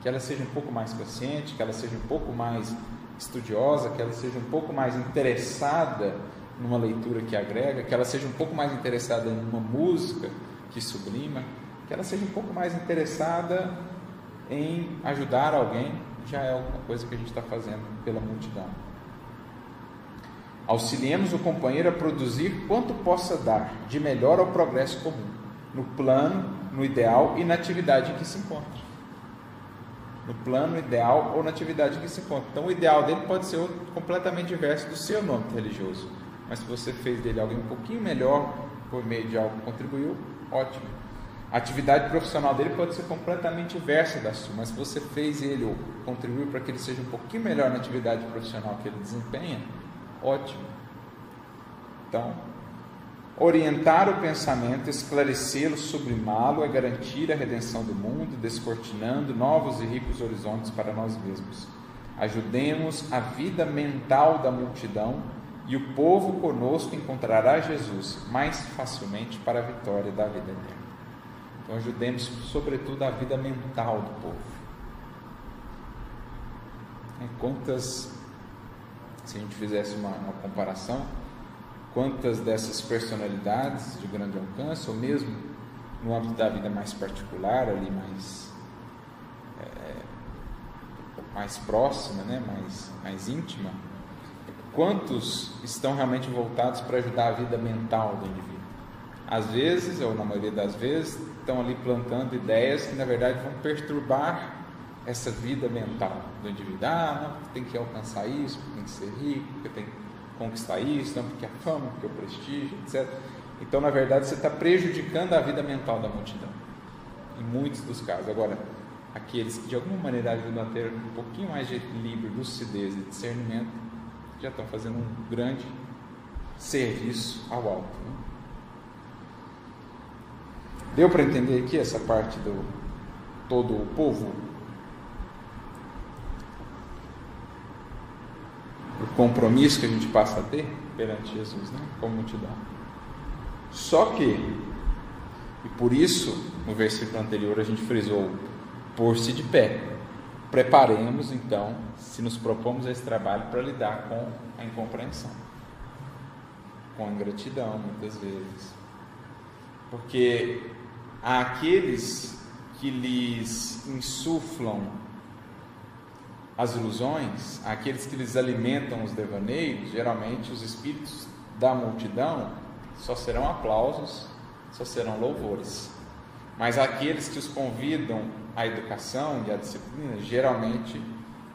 Que ela seja um pouco mais paciente, que ela seja um pouco mais estudiosa, que ela seja um pouco mais interessada numa leitura que agrega, que ela seja um pouco mais interessada em uma música que sublima, que ela seja um pouco mais interessada em ajudar alguém, já é alguma coisa que a gente está fazendo pela multidão. Auxiliemos o companheiro a produzir quanto possa dar de melhor ao progresso comum, no plano, no ideal e na atividade em que se encontra. No plano ideal ou na atividade que se encontra. Então, o ideal dele pode ser completamente diverso do seu nome religioso, mas se você fez dele alguém um pouquinho melhor por meio de algo que contribuiu, ótimo. A atividade profissional dele pode ser completamente diversa da sua, mas se você fez ele ou contribuiu para que ele seja um pouquinho melhor na atividade profissional que ele desempenha, ótimo. Então, orientar o pensamento, esclarecê-lo, sublimá-lo é garantir a redenção do mundo, descortinando novos e ricos horizontes para nós mesmos. Ajudemos a vida mental da multidão e o povo conosco encontrará Jesus mais facilmente para a vitória da vida eterna. Então, ajudemos, sobretudo, a vida mental do povo. Quantas, se a gente fizesse uma, uma comparação, quantas dessas personalidades de grande alcance, ou mesmo no âmbito da vida mais particular, ali mais, é, mais próxima, né, mais, mais íntima, quantos estão realmente voltados para ajudar a vida mental do indivíduo? Às vezes, ou na maioria das vezes, estão ali plantando ideias que na verdade vão perturbar essa vida mental do indivíduo. Ah, não, tem que alcançar isso, porque tem que ser rico, porque tem que conquistar isso, não, porque a fama, porque o prestígio, etc. Então, na verdade, você está prejudicando a vida mental da multidão, em muitos dos casos. Agora, aqueles que de alguma maneira ajudam a ter um pouquinho mais de equilíbrio, lucidez e discernimento, já estão fazendo um grande serviço ao alto. Né? Deu para entender aqui essa parte do todo o povo? O compromisso que a gente passa a ter perante Jesus, né? como multidão. Só que, e por isso, no versículo anterior a gente frisou, por-se de pé. Preparemos então, se nos propomos esse trabalho, para lidar com a incompreensão, com a ingratidão, muitas vezes. Porque àqueles que lhes insuflam as ilusões, àqueles que lhes alimentam os devaneios, geralmente os espíritos da multidão só serão aplausos, só serão louvores. Mas aqueles que os convidam à educação e à disciplina, geralmente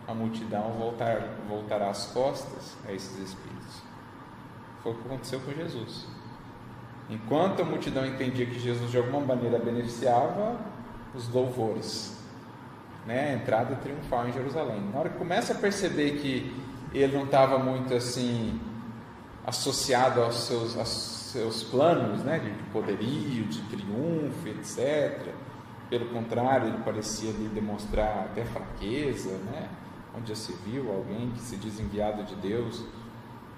a multidão voltar, voltará as costas a esses espíritos. Foi o que aconteceu com Jesus. Enquanto a multidão entendia que Jesus de alguma maneira beneficiava, os louvores, né? entrada triunfal em Jerusalém. Na hora que começa a perceber que ele não estava muito assim associado aos seus, aos seus planos né? de poderio, de triunfo, etc. Pelo contrário, ele parecia ali demonstrar até fraqueza, né? onde já se viu alguém que se diz enviado de Deus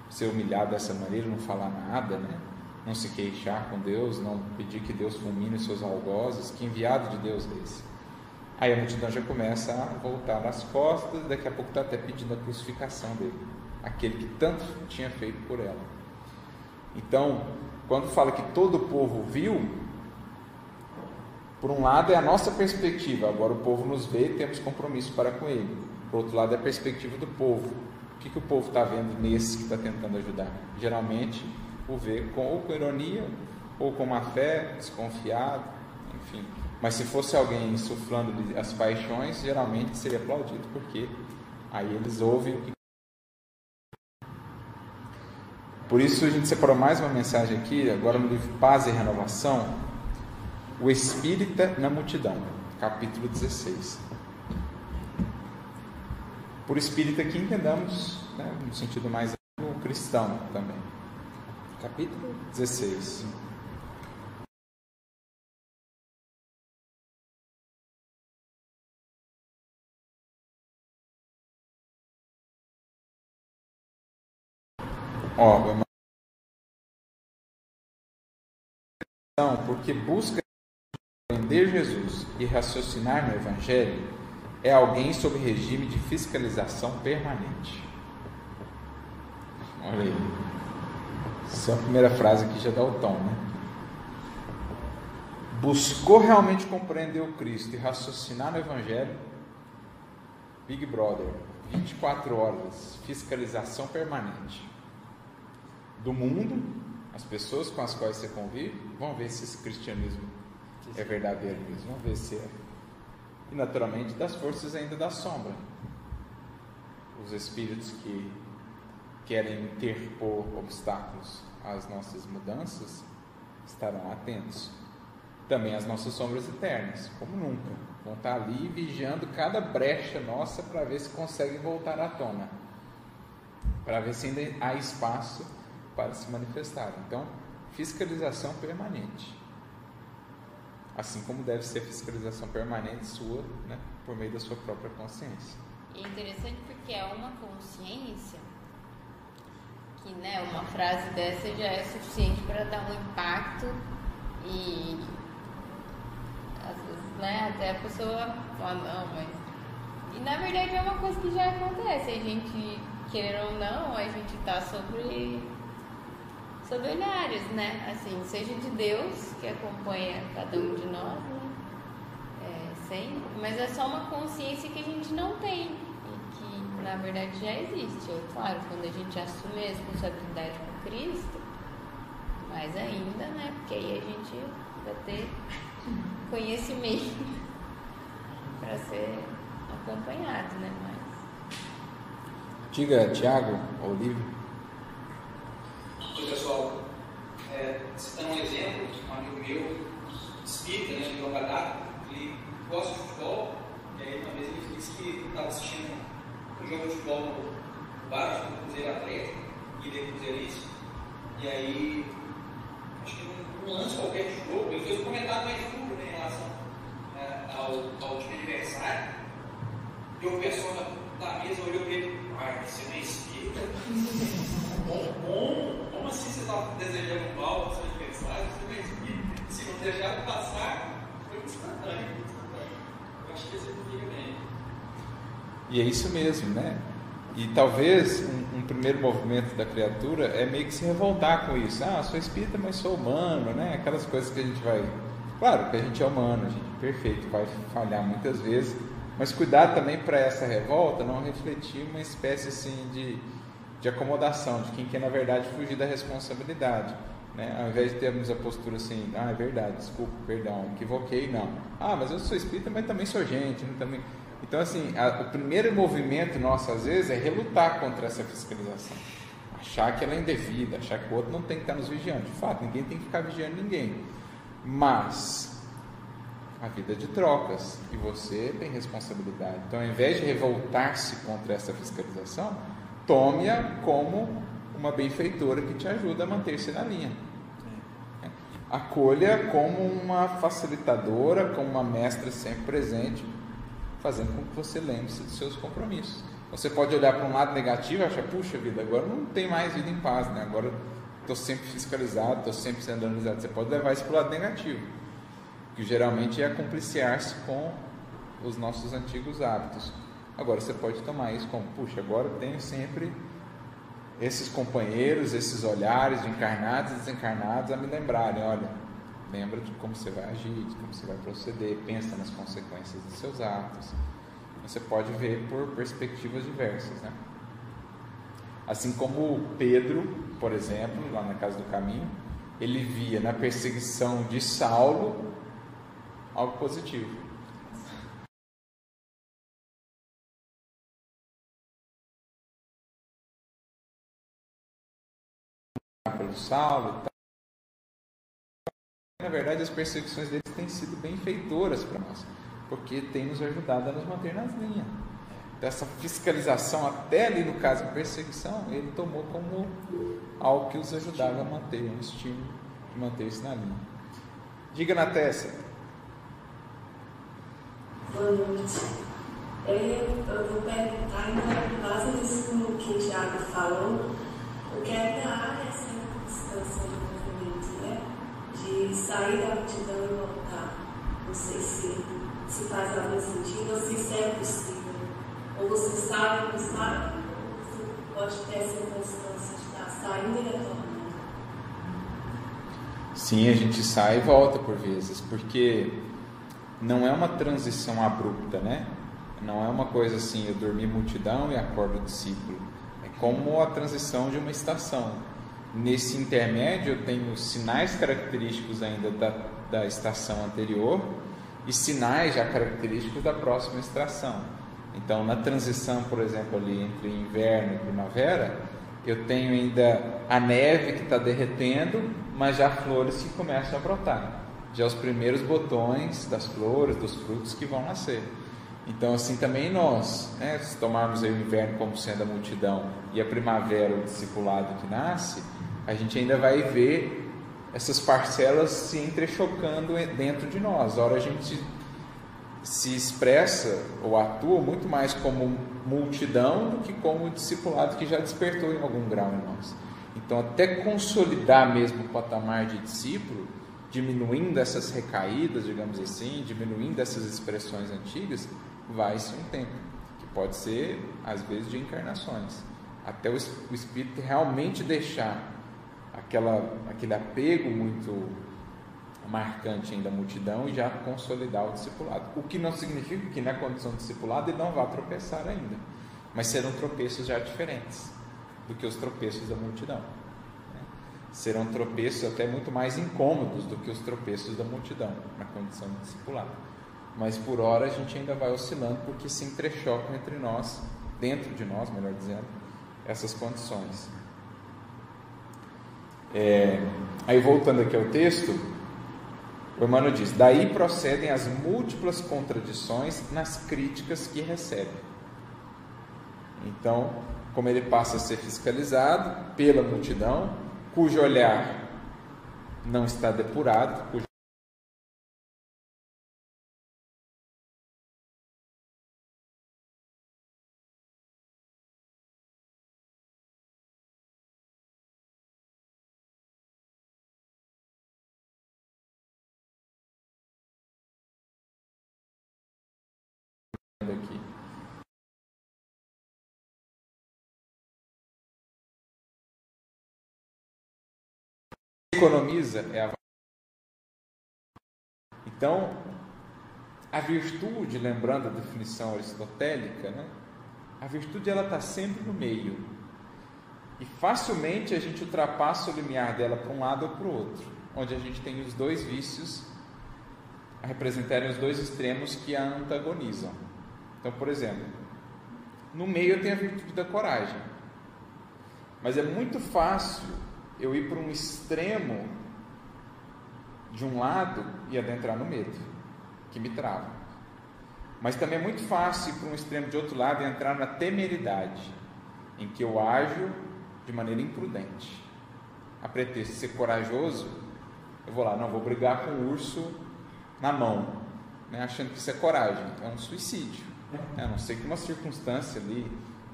ser humilhado dessa maneira, não falar nada, né? não se queixar com Deus, não pedir que Deus fulmine seus algozes, que enviado de Deus é esse? Aí a multidão já começa a voltar as costas, daqui a pouco está até pedindo a crucificação dele, aquele que tanto tinha feito por ela. Então, quando fala que todo o povo viu, por um lado é a nossa perspectiva, agora o povo nos vê e temos compromisso para com ele. Por outro lado é a perspectiva do povo. O que, que o povo está vendo nesse que está tentando ajudar? Geralmente o ver com, ou com ironia, ou com má fé, desconfiado, enfim. Mas se fosse alguém insuflando as paixões, geralmente seria aplaudido, porque aí eles ouvem o que. Por isso a gente separou mais uma mensagem aqui, agora no livro Paz e Renovação, o Espírita na Multidão, capítulo 16. Por espírita que entendamos, né, no sentido mais cristão também capítulo 16. Ó, porque busca entender Jesus e raciocinar no Evangelho é alguém sob regime de fiscalização permanente. Olha aí. Essa é a primeira frase que já dá o tom, né? Buscou realmente compreender o Cristo e raciocinar no Evangelho? Big Brother, 24 horas, fiscalização permanente do mundo as pessoas com as quais você convive vão ver se esse cristianismo é verdadeiro mesmo, vão ver se é. E naturalmente das forças ainda da sombra. Os espíritos que querem interpor obstáculos às nossas mudanças estarão atentos. Também as nossas sombras eternas, como nunca. Vão estar ali vigiando cada brecha nossa para ver se conseguem voltar à tona. Para ver se ainda há espaço para se manifestar. Então, fiscalização permanente. Assim como deve ser fiscalização permanente sua, né, por meio da sua própria consciência. É interessante porque é uma consciência que, né, uma frase dessa já é suficiente para dar um impacto e às vezes, né, até a pessoa fala, não, mas e na verdade é uma coisa que já acontece, a gente, querer ou não, a gente está sobre sob olhares, né? Assim, seja de Deus, que acompanha cada um de nós, né? É, mas é só uma consciência que a gente não tem e que, na verdade, já existe. É claro, quando a gente assume a responsabilidade com Cristo, mais ainda, né? Porque aí a gente vai ter conhecimento para ser acompanhado, né? Mas... Diga, Tiago, Olívio. Oi, pessoal. É, citando um exemplo, um amigo meu, espírita, né, de Logadá, ele gosta de futebol, e aí uma vez ele disse que estava assistindo um jogo de futebol no bar, no Cruzeiro Atlético, e ele é cruzeirense, e aí, acho que num, lance qualquer de jogo, ele fez um comentário mais duro né, em relação né, ao, ao time adversário, e o pessoal da, da mesa olhou para ele, ah, você não é espírita? bom, bom, como assim você está desejando mal ao seu adversário? Você vai espírita? Se não deixar passar, foi instantâneo. E é isso mesmo, né? E talvez um, um, primeiro movimento da criatura é meio que se revoltar com isso. Ah, sou espírita, mas sou humano, né? Aquelas coisas que a gente vai. Claro que a gente é humano, a gente é perfeito, vai falhar muitas vezes, mas cuidar também para essa revolta não refletir uma espécie assim de de acomodação, de quem quer, na verdade, fugir da responsabilidade. Né? Ao invés de termos a postura assim, ah, é verdade, desculpa, perdão, equivoquei, não. Ah, mas eu sou espírita, mas também sou gente. Também... Então, assim, a, o primeiro movimento nosso, às vezes, é relutar contra essa fiscalização. Achar que ela é indevida, achar que o outro não tem que estar nos vigiando. De fato, ninguém tem que ficar vigiando ninguém. Mas a vida é de trocas e você tem responsabilidade. Então, ao invés de revoltar-se contra essa fiscalização, tome-a como uma benfeitora que te ajuda a manter-se na linha. Acolha como uma facilitadora, como uma mestra sempre presente, fazendo com que você lembre-se dos seus compromissos. Você pode olhar para um lado negativo e achar, puxa vida, agora não tem mais vida em paz, né? agora estou sempre fiscalizado, estou sempre sendo analisado. Você pode levar isso para o lado negativo, que geralmente é compliciar-se com os nossos antigos hábitos. Agora você pode tomar isso como, puxa, agora eu tenho sempre esses companheiros, esses olhares de encarnados e desencarnados a me lembrarem, olha, lembra de como você vai agir, de como você vai proceder, pensa nas consequências dos seus atos. Você pode ver por perspectivas diversas, né? Assim como Pedro, por exemplo, lá na casa do caminho, ele via na perseguição de Saulo algo positivo. Pelo Saulo e tal. Na verdade, as perseguições deles têm sido benfeitoras para nós, porque tem nos ajudado a nos manter nas linhas. Dessa fiscalização, até ali no caso de perseguição, ele tomou como algo que os ajudava a manter, um estímulo de manter-se na linha. Diga na testa. Boa noite. Eu, eu vou perguntar em base nisso que o Tiago falou Porque ainda há distância diferente, né? De sair da multidão e voltar. Não sei se, se faz algum sentido ou se isso é possível. Ou você sabe, não sabe, ou você pode ter essa constância de estar saindo e retornando. Sim, a gente sai e volta por vezes, porque não é uma transição abrupta, né? Não é uma coisa assim, eu dormi multidão e acordo discípulo. É como a transição de uma estação. Nesse intermédio, eu tenho sinais característicos ainda da, da estação anterior e sinais já característicos da próxima estação. Então, na transição, por exemplo, ali entre inverno e primavera, eu tenho ainda a neve que está derretendo, mas já flores que começam a brotar. Já os primeiros botões das flores, dos frutos que vão nascer. Então, assim também nós, né, se tomarmos o inverno como sendo a multidão e a primavera o discipulado que nasce, a gente ainda vai ver essas parcelas se entrechocando dentro de nós. Ora, a gente se expressa ou atua muito mais como multidão do que como discipulado que já despertou em algum grau em nós. Então, até consolidar mesmo o patamar de discípulo, diminuindo essas recaídas, digamos assim, diminuindo essas expressões antigas, vai-se um tempo, que pode ser, às vezes, de encarnações, até o espírito realmente deixar aquela, aquele apego muito marcante ainda da multidão e já consolidar o discipulado. O que não significa que na condição de discipulado ele não vá tropeçar ainda, mas serão tropeços já diferentes do que os tropeços da multidão. Né? Serão tropeços até muito mais incômodos do que os tropeços da multidão na condição de discipulado mas por hora a gente ainda vai oscilando porque se entrechocam entre nós, dentro de nós, melhor dizendo, essas condições. É, aí voltando aqui ao texto, o Emmanuel diz: daí procedem as múltiplas contradições nas críticas que recebe. Então, como ele passa a ser fiscalizado pela multidão, cujo olhar não está depurado, cujo Economiza é a então a virtude, lembrando a definição aristotélica, né? a virtude ela está sempre no meio e facilmente a gente ultrapassa o limiar dela para um lado ou para o outro, onde a gente tem os dois vícios a representarem os dois extremos que a antagonizam. Então, por exemplo, no meio tenho a virtude da coragem. Mas é muito fácil eu ir para um extremo de um lado e adentrar no medo, que me trava. Mas também é muito fácil ir para um extremo de outro lado e entrar na temeridade, em que eu ajo de maneira imprudente. A pretexto de ser corajoso, eu vou lá, não, vou brigar com o urso na mão, né, achando que isso é coragem. É um suicídio. É, a não ser que uma circunstância ali,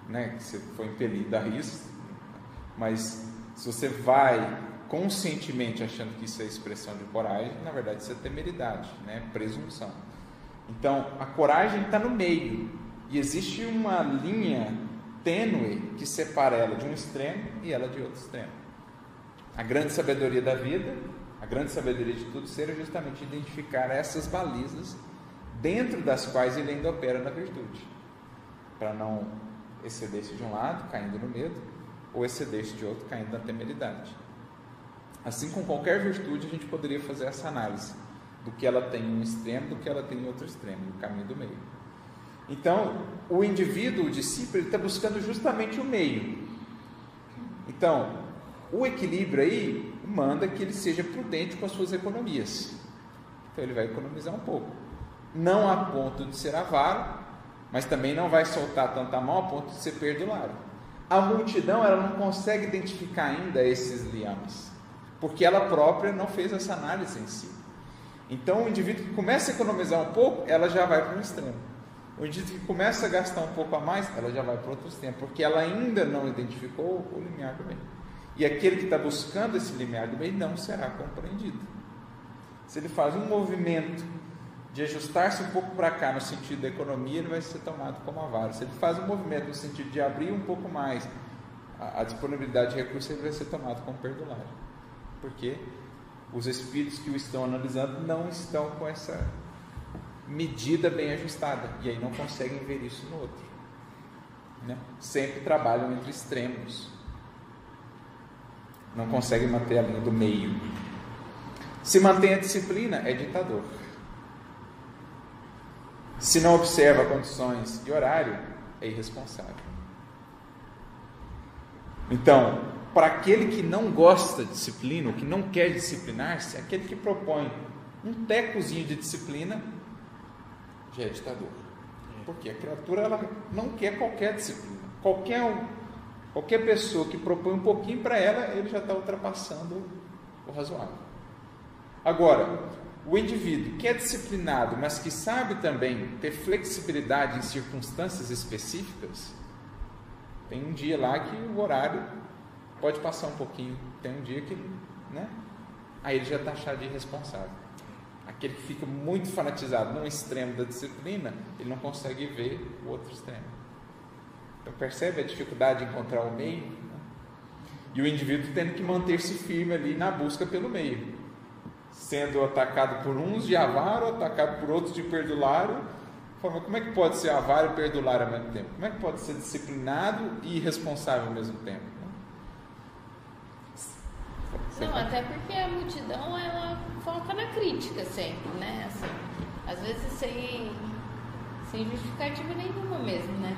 né, que você foi impelido a isso, mas se você vai conscientemente achando que isso é expressão de coragem, na verdade isso é temeridade, né, presunção. Então, a coragem está no meio e existe uma linha tênue que separa ela de um extremo e ela de outro extremo. A grande sabedoria da vida, a grande sabedoria de tudo ser é justamente identificar essas balizas dentro das quais ele ainda opera na virtude, para não exceder-se de um lado, caindo no medo, ou exceder-se de outro, caindo na temeridade. Assim, com qualquer virtude, a gente poderia fazer essa análise do que ela tem em um extremo, do que ela tem em outro extremo, no caminho do meio. Então, o indivíduo, o discípulo, está buscando justamente o meio. Então, o equilíbrio aí manda que ele seja prudente com as suas economias. Então, ele vai economizar um pouco não a ponto de ser avaro, mas também não vai soltar tanta mão a ponto de ser perdulário. A multidão ela não consegue identificar ainda esses liames, porque ela própria não fez essa análise em si. Então, o indivíduo que começa a economizar um pouco, ela já vai para um extremo. O indivíduo que começa a gastar um pouco a mais, ela já vai para outro extremo, porque ela ainda não identificou o limiar do bem. E aquele que está buscando esse limiar do bem não será compreendido. Se ele faz um movimento de ajustar-se um pouco para cá no sentido da economia, ele vai ser tomado como avaro. Se ele faz um movimento no sentido de abrir um pouco mais a, a disponibilidade de recursos, ele vai ser tomado como perdulário. Porque os espíritos que o estão analisando não estão com essa medida bem ajustada e aí não conseguem ver isso no outro. Né? Sempre trabalham entre extremos. Não conseguem manter a linha do meio. Se mantém a disciplina, é ditador. Se não observa condições e horário, é irresponsável. Então, para aquele que não gosta de disciplina, ou que não quer disciplinar-se, aquele que propõe um tecozinho de disciplina, já é ditador. Porque a criatura ela não quer qualquer disciplina. Qualquer, qualquer pessoa que propõe um pouquinho para ela, ele já está ultrapassando o razoável. Agora, o indivíduo que é disciplinado, mas que sabe também ter flexibilidade em circunstâncias específicas, tem um dia lá que o horário pode passar um pouquinho, tem um dia que, né? Aí ele já está achado de irresponsável. Aquele que fica muito fanatizado num extremo da disciplina, ele não consegue ver o outro extremo. Então percebe a dificuldade de encontrar o meio? Né? E o indivíduo tendo que manter-se firme ali na busca pelo meio sendo atacado por uns de avaro, atacado por outros de perdulário. Como é que pode ser avaro e perdulário ao mesmo tempo? Como é que pode ser disciplinado e irresponsável ao mesmo tempo? Não, até porque a multidão ela foca na crítica sempre, né? Assim, às vezes sem, sem justificativa nenhuma mesmo, né?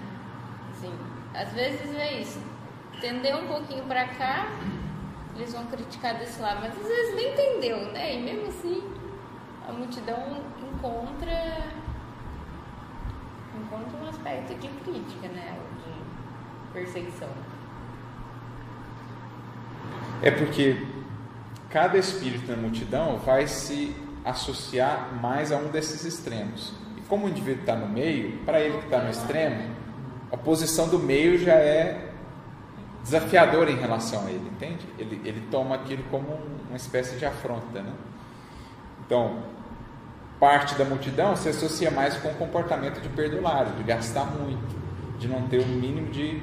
Assim, às vezes é isso. Tender um pouquinho para cá, eles vão criticar desse lado, mas às vezes nem entendeu, né? E mesmo assim a multidão encontra encontra um aspecto de crítica, né? De perseguição. É porque cada espírito na multidão vai se associar mais a um desses extremos. E como o indivíduo está no meio, para ele que está no extremo, a posição do meio já é desafiador em relação a ele, entende? Ele, ele toma aquilo como uma espécie de afronta, né? Então, parte da multidão se associa mais com o comportamento de perdulário, de gastar muito, de não ter o um mínimo de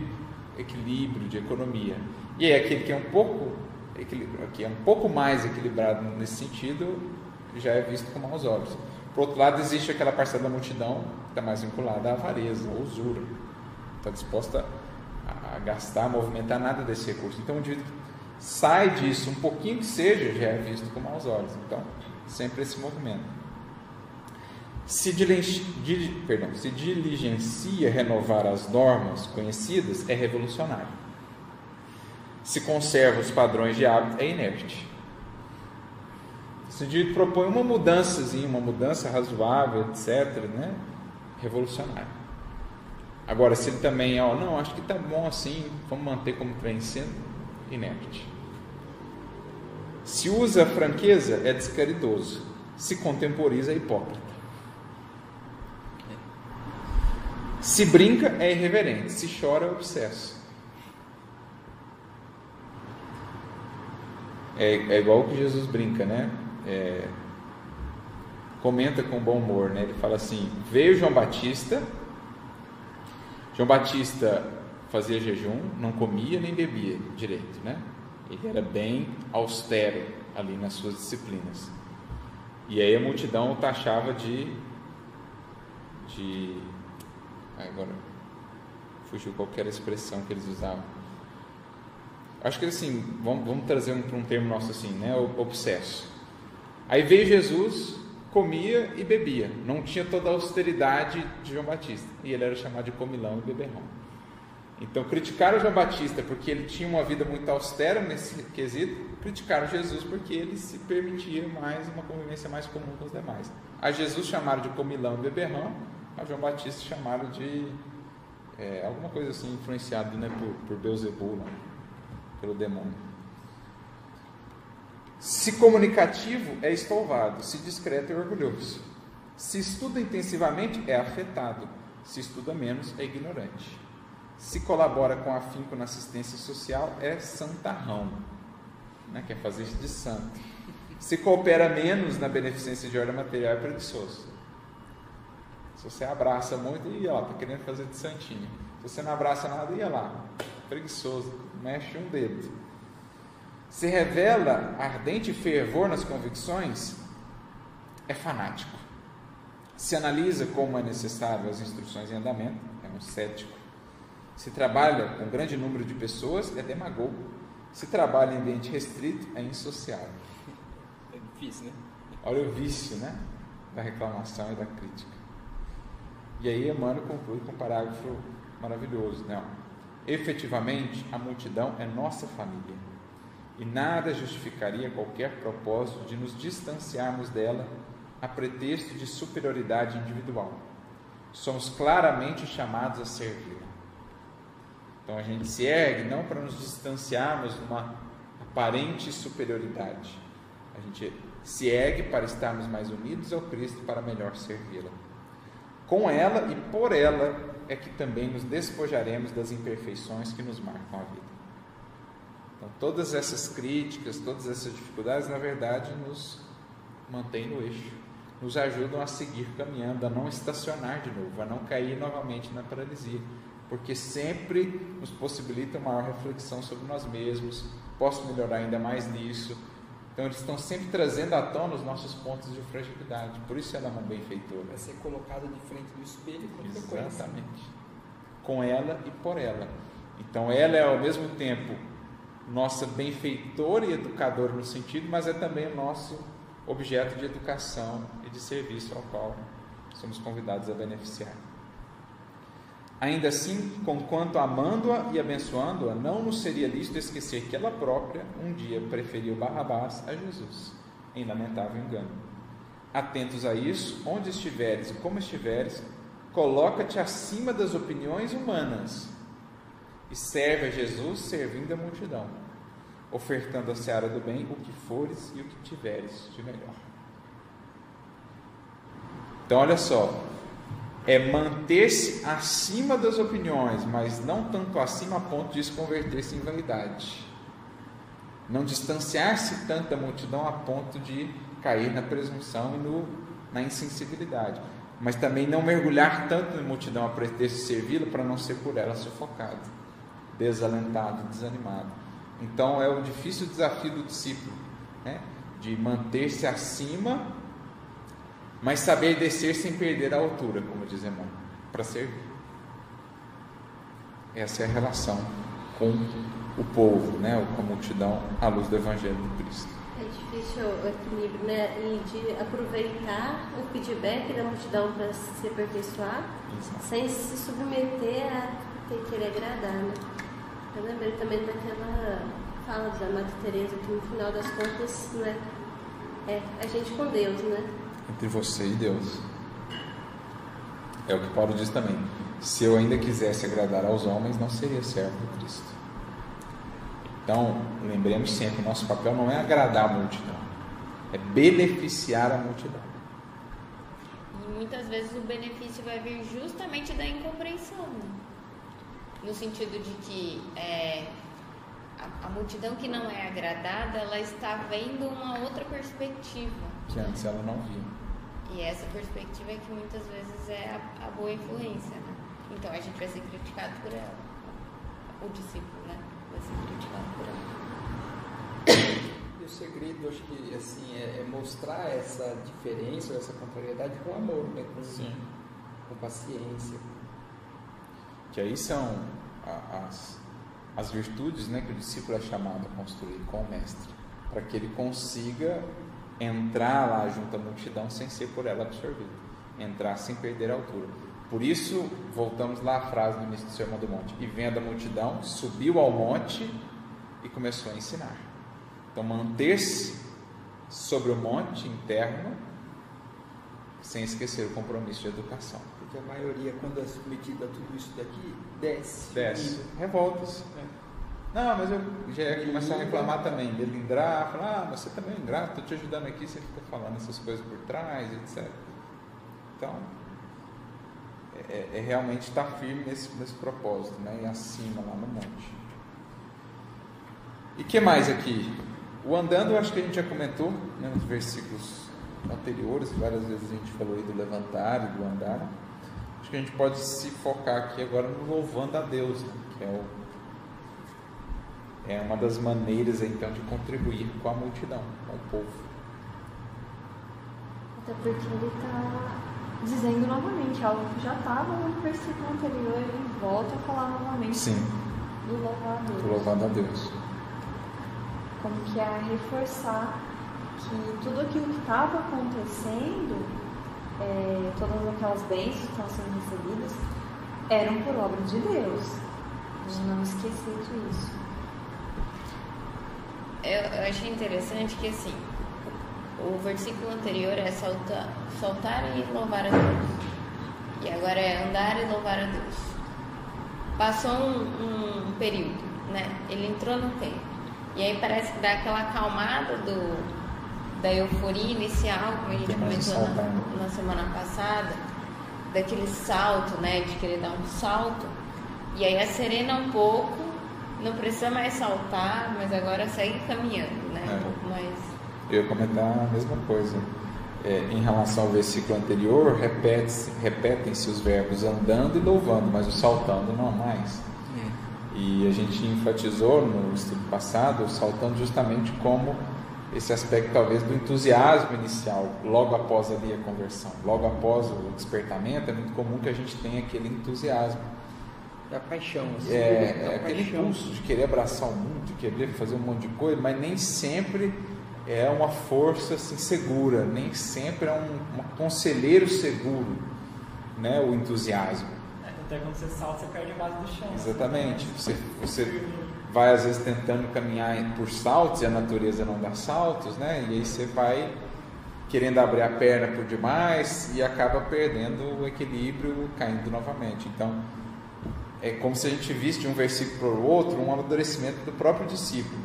equilíbrio, de economia. E aí aquele que é um pouco que é um pouco mais equilibrado nesse sentido, já é visto com maus olhos. Por outro lado, existe aquela parcela da multidão que está mais vinculada à avareza, à usura. Está disposta gastar, movimentar nada desse recurso. Então, o indivíduo sai disso, um pouquinho que seja, já é visto com maus olhos. Então, sempre esse movimento. Se, perdão, se diligencia renovar as normas conhecidas, é revolucionário. Se conserva os padrões de hábito, é inerte. Se propõe uma mudança, uma mudança razoável, etc., né? revolucionário. Agora, se ele também, ó, não, acho que está bom assim, vamos manter como vem sendo, inerte. Se usa franqueza, é descaridoso. Se contemporiza, é hipócrita. Se brinca, é irreverente. Se chora, é obsesso. É, é igual que Jesus brinca, né? É, comenta com bom humor, né? Ele fala assim: veio João Batista João Batista fazia jejum, não comia nem bebia direito, né? Ele era bem austero ali nas suas disciplinas. E aí a multidão o taxava de. de. Agora, fugiu qualquer expressão que eles usavam. Acho que assim, vamos, vamos trazer um, um termo nosso assim, né? Obsesso. Aí veio Jesus, comia e bebia, não tinha toda a austeridade de João Batista, e ele era chamado de comilão e beberrão. Então criticaram João Batista porque ele tinha uma vida muito austera nesse quesito, criticaram Jesus porque ele se permitia mais uma convivência mais comum com os demais. A Jesus chamaram de comilão e beberrão, a João Batista chamaram de é, alguma coisa assim, influenciado né, por, por pelo demônio. Se comunicativo, é estouvado. Se discreto, é orgulhoso. Se estuda intensivamente, é afetado. Se estuda menos, é ignorante. Se colabora com afinco na assistência social, é santarrão, né? quer fazer isso de santo. Se coopera menos na beneficência de ordem material, é preguiçoso. Se você abraça muito, ia lá, está querendo fazer de santinho. Se você não abraça nada, ia lá, preguiçoso, mexe um dedo. Se revela ardente fervor nas convicções, é fanático. Se analisa como é necessário as instruções em andamento, é um cético. Se trabalha com grande número de pessoas, é demagogo. Se trabalha em ambiente restrito, é insociável. É difícil, né? Olha o vício, né? Da reclamação e da crítica. E aí Emmanuel conclui com um parágrafo maravilhoso, né? Efetivamente, a multidão é nossa família. E nada justificaria qualquer propósito de nos distanciarmos dela a pretexto de superioridade individual. Somos claramente chamados a servi-la. Então a gente se ergue não para nos distanciarmos de uma aparente superioridade. A gente se ergue para estarmos mais unidos ao Cristo para melhor servi-la. Com ela e por ela é que também nos despojaremos das imperfeições que nos marcam a vida. Então, todas essas críticas, todas essas dificuldades, na verdade, nos mantêm no eixo nos ajudam a seguir caminhando, a não estacionar de novo, a não cair novamente na paralisia, porque sempre nos possibilita uma maior reflexão sobre nós mesmos, posso melhorar ainda mais nisso. Então eles estão sempre trazendo à tona os nossos pontos de fragilidade, por isso ela é uma benfeitora. Vai ser colocada de frente do espelho com frequência. Exatamente. Com ela e por ela. Então ela é ao mesmo tempo nossa benfeitora e educadora no sentido, mas é também o nosso objeto de educação e de serviço ao qual somos convidados a beneficiar. Ainda assim, conquanto amando-a e abençoando-a, não nos seria lícito esquecer que ela própria um dia preferiu Barrabás a Jesus, em lamentável engano. Atentos a isso, onde estiveres e como estiveres, coloca-te acima das opiniões humanas e serve a Jesus servindo a multidão ofertando a seara do bem o que fores e o que tiveres de melhor. Então, olha só, é manter-se acima das opiniões, mas não tanto acima a ponto de se converter-se em vaidade. Não distanciar-se tanto da multidão a ponto de cair na presunção e no, na insensibilidade. Mas também não mergulhar tanto na multidão a pretexto de servi-la para não ser por ela sufocado, desalentado, desanimado. Então é o difícil desafio do discípulo, né? de manter-se acima, mas saber descer sem perder a altura, como diz irmão, para servir. Essa é a relação com o povo, né? com a multidão, à luz do Evangelho de Cristo. É difícil o equilíbrio, né? E de aproveitar o feedback da multidão para se aperfeiçoar, Exato. sem se submeter a ter querer agradar, né? Eu lembrei também daquela fala da Madre Teresa que no final das contas, né, é a gente com Deus, né? Entre você e Deus. É o que Paulo diz também. Se eu ainda quisesse agradar aos homens, não seria servo de Cristo. Então, lembremos sempre, nosso papel não é agradar a multidão, é beneficiar a multidão. E muitas vezes o benefício vai vir justamente da incompreensão. No sentido de que é, a, a, multidão que não é agradada, ela está vendo uma outra perspectiva. Que antes ela não via. E essa perspectiva é que muitas vezes é a, a boa influência, né? Então a gente vai ser criticado por ela. O discípulo, né? Vai ser criticado por ela. E o segredo, acho que assim, é, é mostrar essa diferença, essa contrariedade com amor, né? com, Sim. com paciência, que aí são as, as virtudes né, que o discípulo é chamado a construir com o mestre, para que ele consiga entrar lá junto à multidão sem ser por ela absorvido, entrar sem perder a altura. Por isso, voltamos lá à frase no início do Sermão do Monte: E vendo a multidão, subiu ao monte e começou a ensinar. Então, manter-se sobre o monte interno, sem esquecer o compromisso de educação porque a maioria, quando é submetida a tudo isso daqui, desce. Desce. Revolta-se. É. Não, mas eu já ia começar a reclamar também, delindrar, falar, ah, mas você também é ingrato, estou te ajudando aqui, você fica falando essas coisas por trás, etc. Então, é, é realmente estar firme nesse, nesse propósito, né? E acima lá no monte. E que mais aqui? O andando, eu acho que a gente já comentou né, nos versículos anteriores, várias vezes a gente falou aí do levantar e do andar. Acho que a gente pode se focar aqui agora no louvando a Deus, né, que é, o, é uma das maneiras então de contribuir com a multidão, com o povo. Até porque ele está dizendo novamente algo que já estava no versículo anterior, ele volta a falar novamente Sim. do louvar a Deus. Do louvando a Deus. Como que é reforçar que tudo aquilo que estava acontecendo, é, todas aquelas bênçãos que estão sendo recebidas, eram por obra de Deus. Não esquecer disso. Eu, eu achei interessante que assim, o versículo anterior é soltar, soltar e louvar a Deus. E agora é andar e louvar a Deus. Passou um, um período, né? Ele entrou no tempo. E aí parece que dá aquela acalmada do, da euforia inicial, como a gente comentou na, na, semana passada, daquele salto, né? De querer dar um salto. E aí serena um pouco, não precisa mais saltar, mas agora sair caminhando, né? É. Um pouco mais eu ia comentar a mesma coisa. É, em relação ao versículo anterior, repetem-se os verbos andando e louvando, mas o saltando não mais. É. E a gente enfatizou no estudo passado o saltando justamente como esse aspecto talvez do entusiasmo inicial, logo após ali a conversão, logo após o despertamento, é muito comum que a gente tenha aquele entusiasmo. Da paixão. Assim, é, é aquele impulso de querer abraçar o mundo, de querer fazer um monte de coisa, mas nem sempre é uma força assim, segura, nem sempre é um, um conselheiro seguro, né, o entusiasmo. É, até quando você salta, você perde a base do chão. Exatamente. Você, você vai às vezes tentando caminhar por saltos e a natureza não dá saltos, né? E aí você vai querendo abrir a perna por demais e acaba perdendo o equilíbrio, caindo novamente. Então, é como se a gente visse de um versículo para o outro um amadurecimento do próprio discípulo.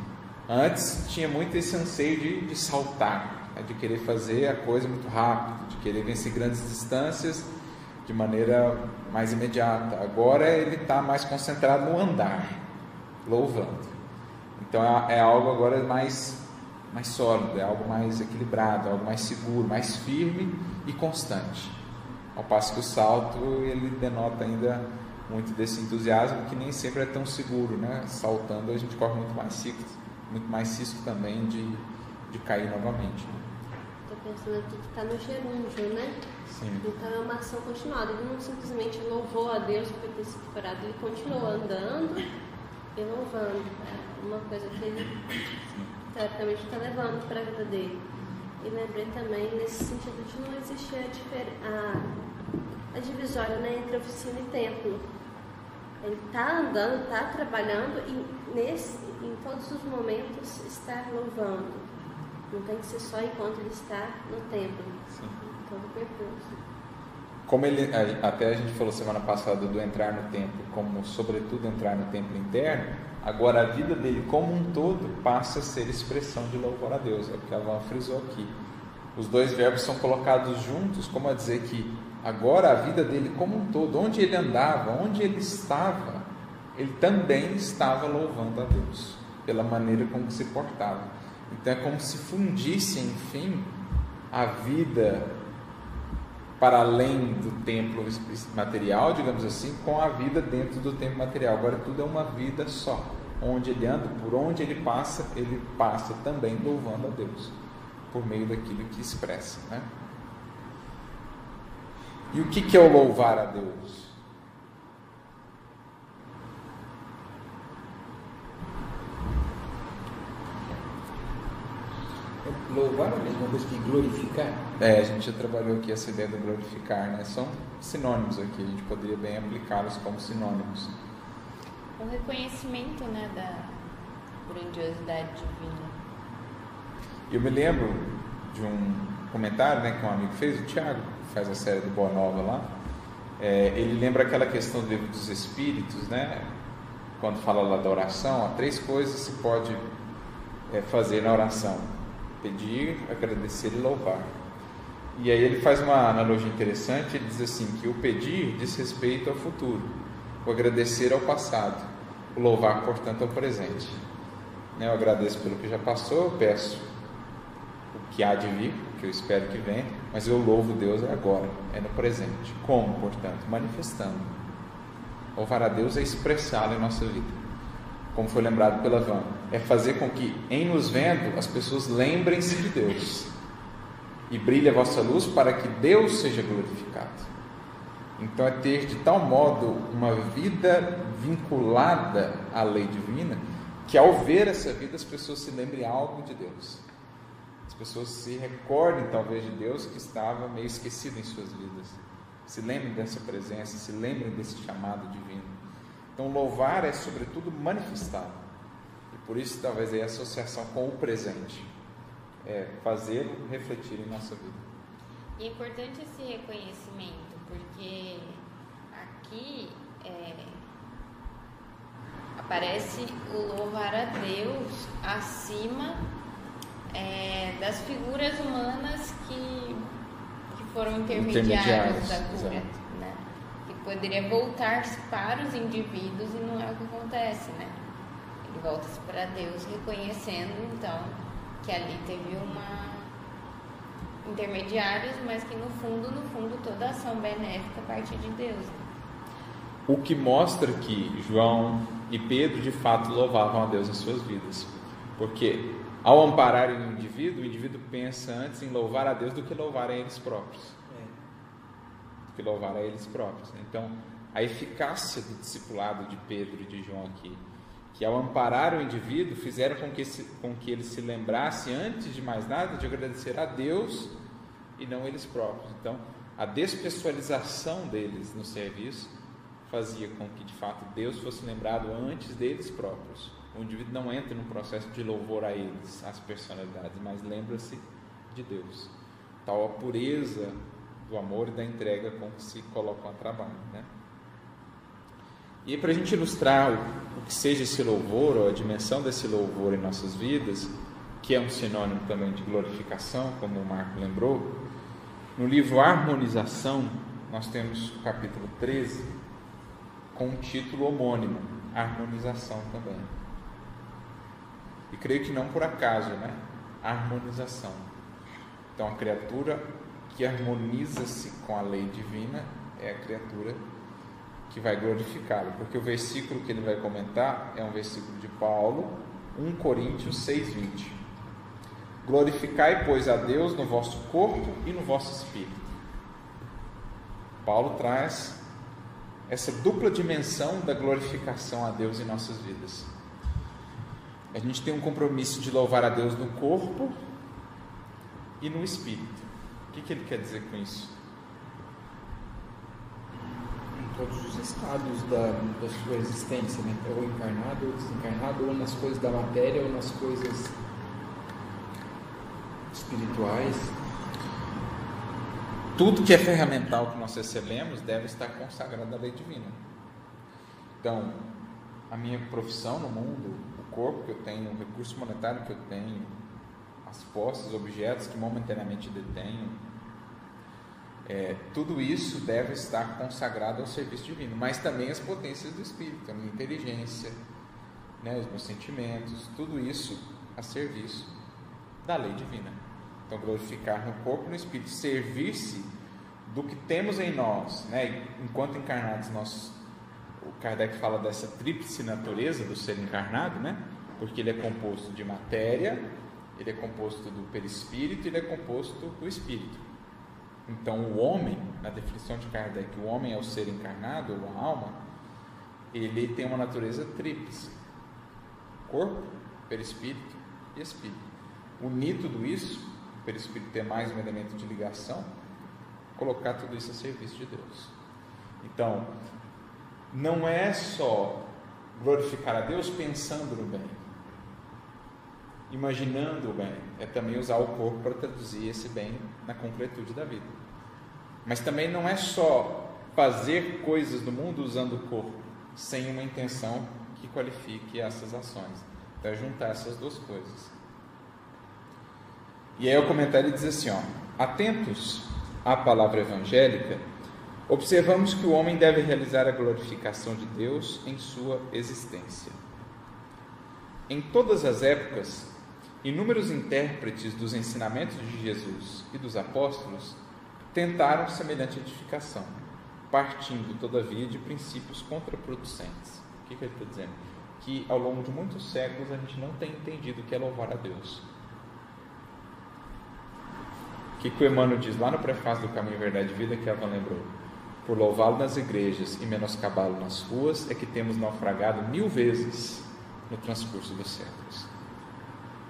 Antes tinha muito esse anseio de, de saltar, né? de querer fazer a coisa muito rápido, de querer vencer grandes distâncias de maneira mais imediata. Agora ele está mais concentrado no andar, louvando. Então é, é, algo agora mais, mais sólido, é algo mais equilibrado, é algo mais seguro, mais firme e constante. Ao passo que o salto ele denota ainda muito desse entusiasmo que nem sempre é tão seguro, né? Saltando a gente corre muito mais ciclos muito mais risco também de, de cair novamente. Estou pensando aqui que está no gerúndio, né? Sim. Então é uma ação continuada. Ele não simplesmente louvou a Deus por ter sido curado, ele continuou andando e louvando. É uma coisa que ele teoricamente está levando para a vida dele. E lembrei também nesse sentido de não existir a, a, a divisória né, entre oficina e templo. Ele está andando, está trabalhando e nesse, em todos os momentos estar louvando. Não tem que ser só enquanto ele está no templo. Sim. Todo o percurso. Como ele, até a gente falou semana passada do entrar no templo, como sobretudo entrar no templo interno, agora a vida dele como um todo passa a ser expressão de louvor a Deus, é o que a Van frisou aqui. Os dois verbos são colocados juntos, como a dizer que agora a vida dele como um todo, onde ele andava, onde ele estava, ele também estava louvando a Deus pela maneira como se portava. Então é como se fundisse, enfim, a vida para além do templo material, digamos assim, com a vida dentro do templo material. Agora tudo é uma vida só. Onde ele anda, por onde ele passa, ele passa também louvando a Deus, por meio daquilo que expressa. Né? E o que é o louvar a Deus? Louvar é a mesma coisa que glorificar? É, a gente já trabalhou aqui essa ideia do glorificar, né? São sinônimos aqui, a gente poderia bem aplicá-los como sinônimos. O reconhecimento, né, da grandiosidade divina. Eu me lembro de um comentário, né, que um amigo fez, o Tiago, que faz a série do Boa Nova lá. É, ele lembra aquela questão do livro dos Espíritos, né? Quando fala lá da oração, há três coisas se pode é, fazer na oração pedir, agradecer e louvar. E aí ele faz uma analogia interessante, ele diz assim que o pedir diz respeito ao futuro, o agradecer ao passado, o louvar, portanto, ao presente. Né, eu agradeço pelo que já passou, eu peço o que há de vir, que eu espero que venha, mas eu louvo Deus agora, é no presente. Como, portanto? Manifestando. Louvar a Deus é expressá-lo em nossa vida como foi lembrado pela Van, é fazer com que, em nos vendo, as pessoas lembrem-se de Deus. E brilhe a vossa luz para que Deus seja glorificado. Então, é ter de tal modo uma vida vinculada à lei divina, que ao ver essa vida as pessoas se lembrem algo de Deus. As pessoas se recordem, talvez, de Deus que estava meio esquecido em suas vidas. Se lembrem dessa presença, se lembrem desse chamado divino. Então, louvar é, sobretudo, manifestar. E por isso, talvez, é a associação com o presente. É fazê-lo refletir em nossa vida. E é importante esse reconhecimento, porque aqui é, aparece o louvar a Deus acima é, das figuras humanas que, que foram intermediárias da cura. Poderia voltar-se para os indivíduos e não é o que acontece, né? Ele volta-se para Deus, reconhecendo então que ali teve uma intermediários, mas que no fundo, no fundo, toda ação benéfica parte de Deus. Né? O que mostra que João e Pedro de fato louvavam a Deus em suas vidas, porque ao amparar o indivíduo, o indivíduo pensa antes em louvar a Deus do que louvar a eles próprios que louvar a eles próprios. Então, a eficácia do discipulado de Pedro e de João aqui, que ao amparar o indivíduo, fizeram com que, se, com que ele se lembrasse, antes de mais nada, de agradecer a Deus e não eles próprios. Então, a despessoalização deles no serviço fazia com que, de fato, Deus fosse lembrado antes deles próprios. O indivíduo não entra num processo de louvor a eles, as personalidades, mas lembra-se de Deus. Tal a pureza do amor e da entrega com que se colocam a trabalho. Né? E para a gente ilustrar o, o, que seja esse louvor, ou a dimensão desse louvor em nossas vidas, que é um sinônimo também de glorificação, como o Marco lembrou, no livro Harmonização, nós temos o capítulo 13, com um título homônimo, Harmonização também. E creio que não por acaso, né? Harmonização. Então, a criatura que harmoniza-se com a lei divina é a criatura que vai glorificá-lo, porque o versículo que ele vai comentar é um versículo de Paulo, 1 Coríntios 6:20. Glorificai, pois, a Deus no vosso corpo e no vosso espírito. Paulo traz essa dupla dimensão da glorificação a Deus em nossas vidas. A gente tem um compromisso de louvar a Deus no corpo e no espírito que, que ele quer dizer com isso? Em todos os estados da, da sua existência, né? ou encarnado ou desencarnado, ou nas coisas da matéria ou nas coisas espirituais. Tudo que é ferramental que nós recebemos deve estar consagrado à lei divina. Então, a minha profissão no mundo, o corpo que eu tenho, o recurso monetário que eu tenho, as posses, objetos que momentaneamente detenho, é, tudo isso deve estar consagrado ao serviço divino, mas também as potências do Espírito, a minha inteligência, né, os meus sentimentos, tudo isso a serviço da lei divina. Então, glorificar no corpo e no Espírito, servir-se do que temos em nós, né? enquanto encarnados, nós, o Kardec fala dessa tríplice natureza do ser encarnado, né? porque ele é composto de matéria, ele é composto do perispírito e ele é composto do espírito. Então, o homem, na definição de Kardec, o homem é o ser encarnado, ou a alma, ele tem uma natureza tríplice: corpo, perispírito e espírito. Unir tudo isso, o perispírito ter mais um elemento de ligação, colocar tudo isso a serviço de Deus. Então, não é só glorificar a Deus pensando no bem, imaginando o bem, é também usar o corpo para traduzir esse bem na concretude da vida. Mas também não é só fazer coisas no mundo usando o corpo, sem uma intenção que qualifique essas ações. Então é juntar essas duas coisas. E aí o comentário diz assim, ó, Atentos à palavra evangélica, observamos que o homem deve realizar a glorificação de Deus em sua existência. Em todas as épocas, inúmeros intérpretes dos ensinamentos de Jesus e dos apóstolos tentaram semelhante edificação, partindo, todavia, de princípios contraproducentes. O que, que ele está dizendo? Que ao longo de muitos séculos a gente não tem entendido o que é louvar a Deus que, que o Emmanuel diz lá no prefácio do Caminho Verdade e Vida que Eva lembrou? Por louvá-lo nas igrejas e menoscabá-lo nas ruas, é que temos naufragado mil vezes no transcurso dos séculos.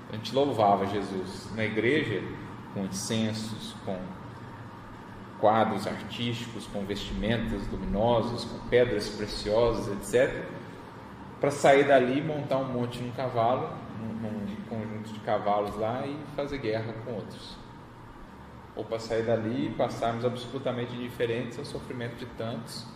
A gente louvava Jesus na igreja com incensos, com quadros artísticos, com vestimentas luminosas, com pedras preciosas, etc. Para sair dali, montar um monte num cavalo, num, conjunto de cavalos lá e fazer guerra com outros ou para sair dali e passarmos absolutamente indiferentes ao sofrimento de tantos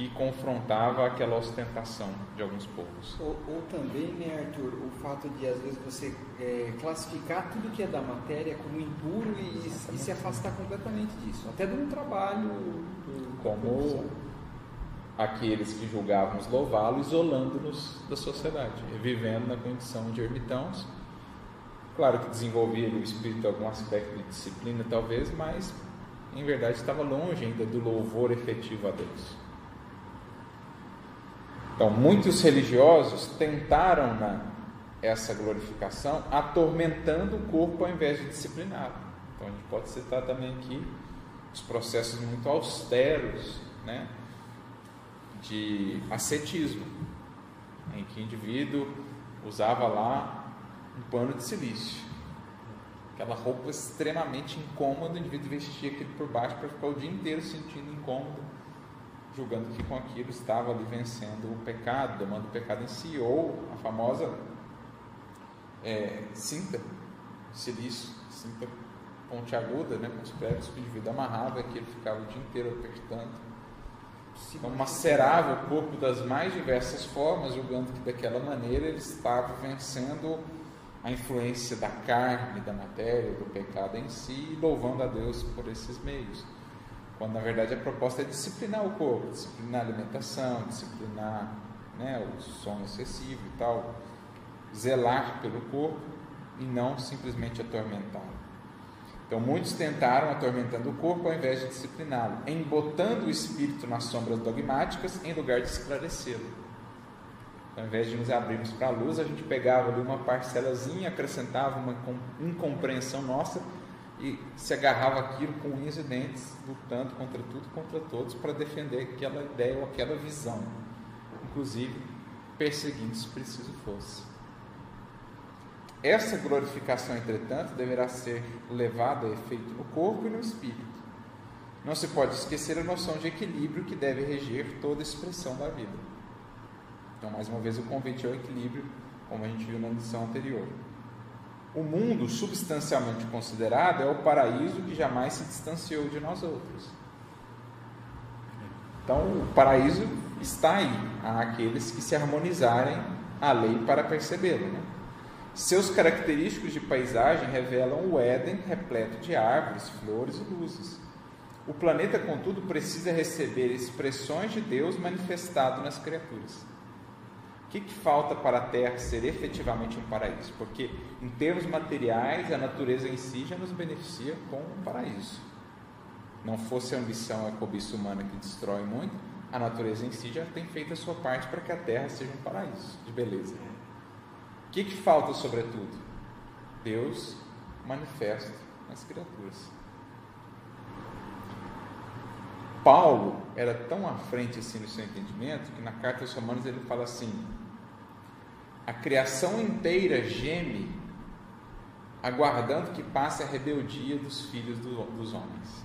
que confrontava aquela ostentação de alguns povos. Ou, ou também, né, Arthur, o fato de às vezes você é, classificar tudo que é da matéria como impuro e, e, se afastar completamente disso, até de um trabalho do, como aqueles que julgávamos louvá-lo, isolando-nos da sociedade, vivendo na condição de ermitãos Claro que desenvolvia o espírito algum aspecto de disciplina, talvez, mas em verdade estava longe ainda do louvor efetivo a Deus. Então, muitos religiosos tentaram na, essa glorificação atormentando o corpo ao invés de discipliná-lo. Então, a gente pode citar também aqui os processos muito austeros né, de ascetismo, em que o indivíduo usava lá um pano de silício. Aquela roupa extremamente incômoda, o indivíduo vestia aquilo por baixo para ficar o dia inteiro sentindo incômodo, julgando que com aquilo estava ali vencendo o pecado, domando o pecado em si, ou a famosa é, cinta, silício, cinta pontiaguda, né, com os pregos que o indivíduo amarrava, que ele ficava o dia inteiro apertando. Então, macerava o corpo das mais diversas formas, julgando que daquela maneira ele estava vencendo a influência da carne, da matéria, do pecado em si, louvando a Deus por esses meios. Quando na verdade a proposta é disciplinar o corpo, disciplinar a alimentação, disciplinar né, o sono excessivo e tal, zelar pelo corpo e não simplesmente atormentá-lo. Então muitos tentaram atormentando o corpo ao invés de discipliná-lo, embotando o espírito nas sombras dogmáticas em lugar de esclarecê-lo. Ao invés de nos abrirmos para a luz, a gente pegava ali uma parcelazinha, acrescentava uma incompreensão nossa e se agarrava aquilo com unhas e dentes, lutando contra tudo contra todos para defender aquela ideia ou aquela visão, inclusive perseguindo se preciso fosse. Essa glorificação, entretanto, deverá ser levada a efeito no corpo e no espírito. Não se pode esquecer a noção de equilíbrio que deve reger toda expressão da vida. Então, mais uma vez, o convite ao equilíbrio, como a gente viu na lição anterior. O mundo, substancialmente considerado, é o paraíso que jamais se distanciou de nós outros. Então, o paraíso está aí, há aqueles que se harmonizarem à lei para percebê-lo. Né? Seus característicos de paisagem revelam o Éden repleto de árvores, flores e luzes. O planeta, contudo, precisa receber expressões de Deus manifestado nas criaturas. O que, que falta para a Terra ser efetivamente um paraíso? Porque, em termos materiais, a natureza em si já nos beneficia com um paraíso. Não fosse a ambição e a cobiça humana que destrói muito, a natureza em si já tem feito a sua parte para que a Terra seja um paraíso de beleza. O que, que falta, sobretudo? Deus manifesto nas criaturas. Paulo era tão à frente assim no seu entendimento que na carta aos Romanos ele fala assim: a criação inteira geme, aguardando que passe a rebeldia dos filhos do, dos homens.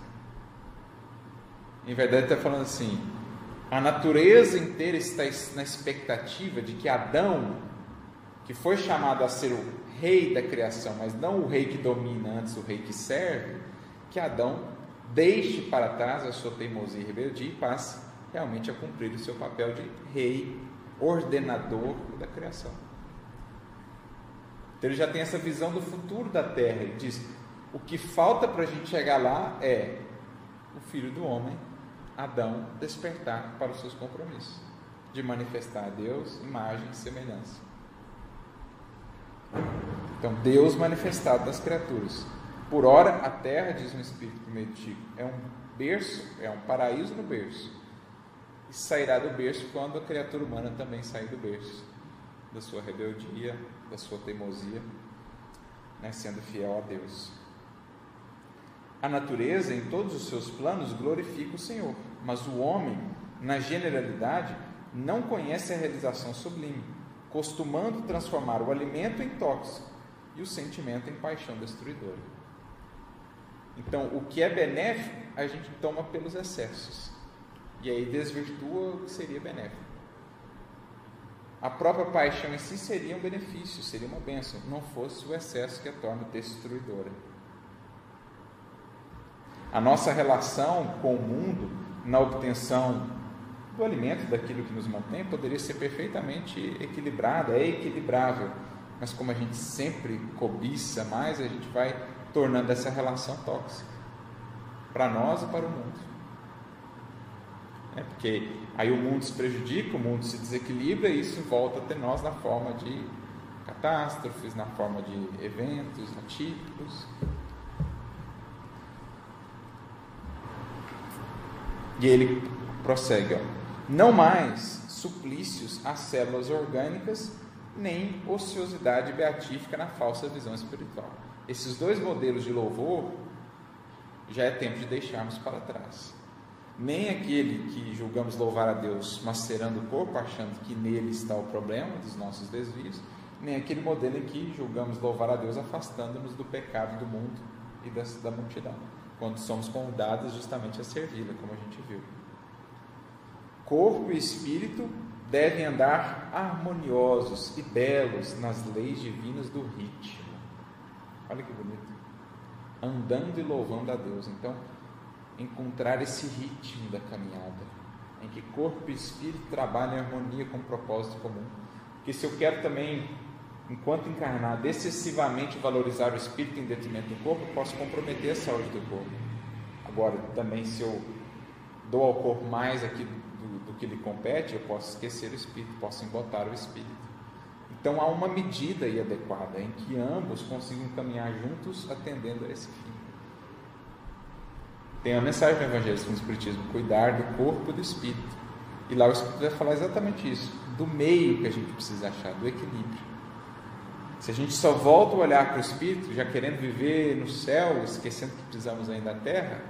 Em verdade, está falando assim: a natureza inteira está na expectativa de que Adão, que foi chamado a ser o rei da criação, mas não o rei que domina, antes o rei que serve, que Adão deixe para trás a sua teimosia e rebeldia e passe realmente a cumprir o seu papel de rei, ordenador da criação. Então ele já tem essa visão do futuro da terra. Ele diz: O que falta para a gente chegar lá é o filho do homem, Adão, despertar para os seus compromissos de manifestar a Deus, imagem e semelhança. Então, Deus manifestado nas criaturas. Por ora, a terra, diz um espírito prometido, é um berço, é um paraíso no berço. E sairá do berço quando a criatura humana também sair do berço, da sua rebeldia, da sua teimosia, né, sendo fiel a Deus. A natureza, em todos os seus planos, glorifica o Senhor, mas o homem, na generalidade, não conhece a realização sublime, costumando transformar o alimento em tóxico e o sentimento em paixão destruidora. Então, o que é benéfico, a gente toma pelos excessos. E aí desvirtua o que seria benéfico. A própria paixão em si seria um benefício, seria uma bênção, não fosse o excesso que a torna destruidora. A nossa relação com o mundo, na obtenção do alimento, daquilo que nos mantém, poderia ser perfeitamente equilibrada, é equilibrável. Mas como a gente sempre cobiça mais, a gente vai tornando essa relação tóxica para nós e para o mundo. É porque aí o mundo se prejudica, o mundo se desequilibra e isso volta até nós na forma de catástrofes, na forma de eventos atípicos. E ele prossegue, ó não mais suplícios às células orgânicas, nem ociosidade beatífica na falsa visão espiritual. Esses dois modelos de louvor já é tempo de deixarmos para trás. Nem aquele que julgamos louvar a Deus macerando o corpo, achando que nele está o problema dos nossos desvios, nem aquele modelo em que julgamos louvar a Deus afastando-nos do pecado do mundo e da, multidão, quando somos convidados justamente a servi-la, como a gente viu. Corpo e espírito devem andar harmoniosos e belos nas leis divinas do ritmo. Olha que bonito. Andando e louvando a Deus. Então, encontrar esse ritmo da caminhada, em que corpo e espírito trabalham em harmonia com o propósito comum. Porque se eu quero também, enquanto encarnado, excessivamente valorizar o espírito em detrimento do corpo, posso comprometer a saúde do corpo. Agora, também se eu dou ao corpo mais aqui do, do que lhe compete, eu posso esquecer o espírito, posso embotar o espírito. Então há uma medida adequada em que ambos consigam caminhar juntos atendendo a esse fim. Tem a mensagem do Evangelho do Espiritismo: cuidar do corpo e do espírito. E lá o Espírito vai falar exatamente isso, do meio que a gente precisa achar, do equilíbrio. Se a gente só volta o olhar para o Espírito, já querendo viver no céu, esquecendo que precisamos ainda da terra,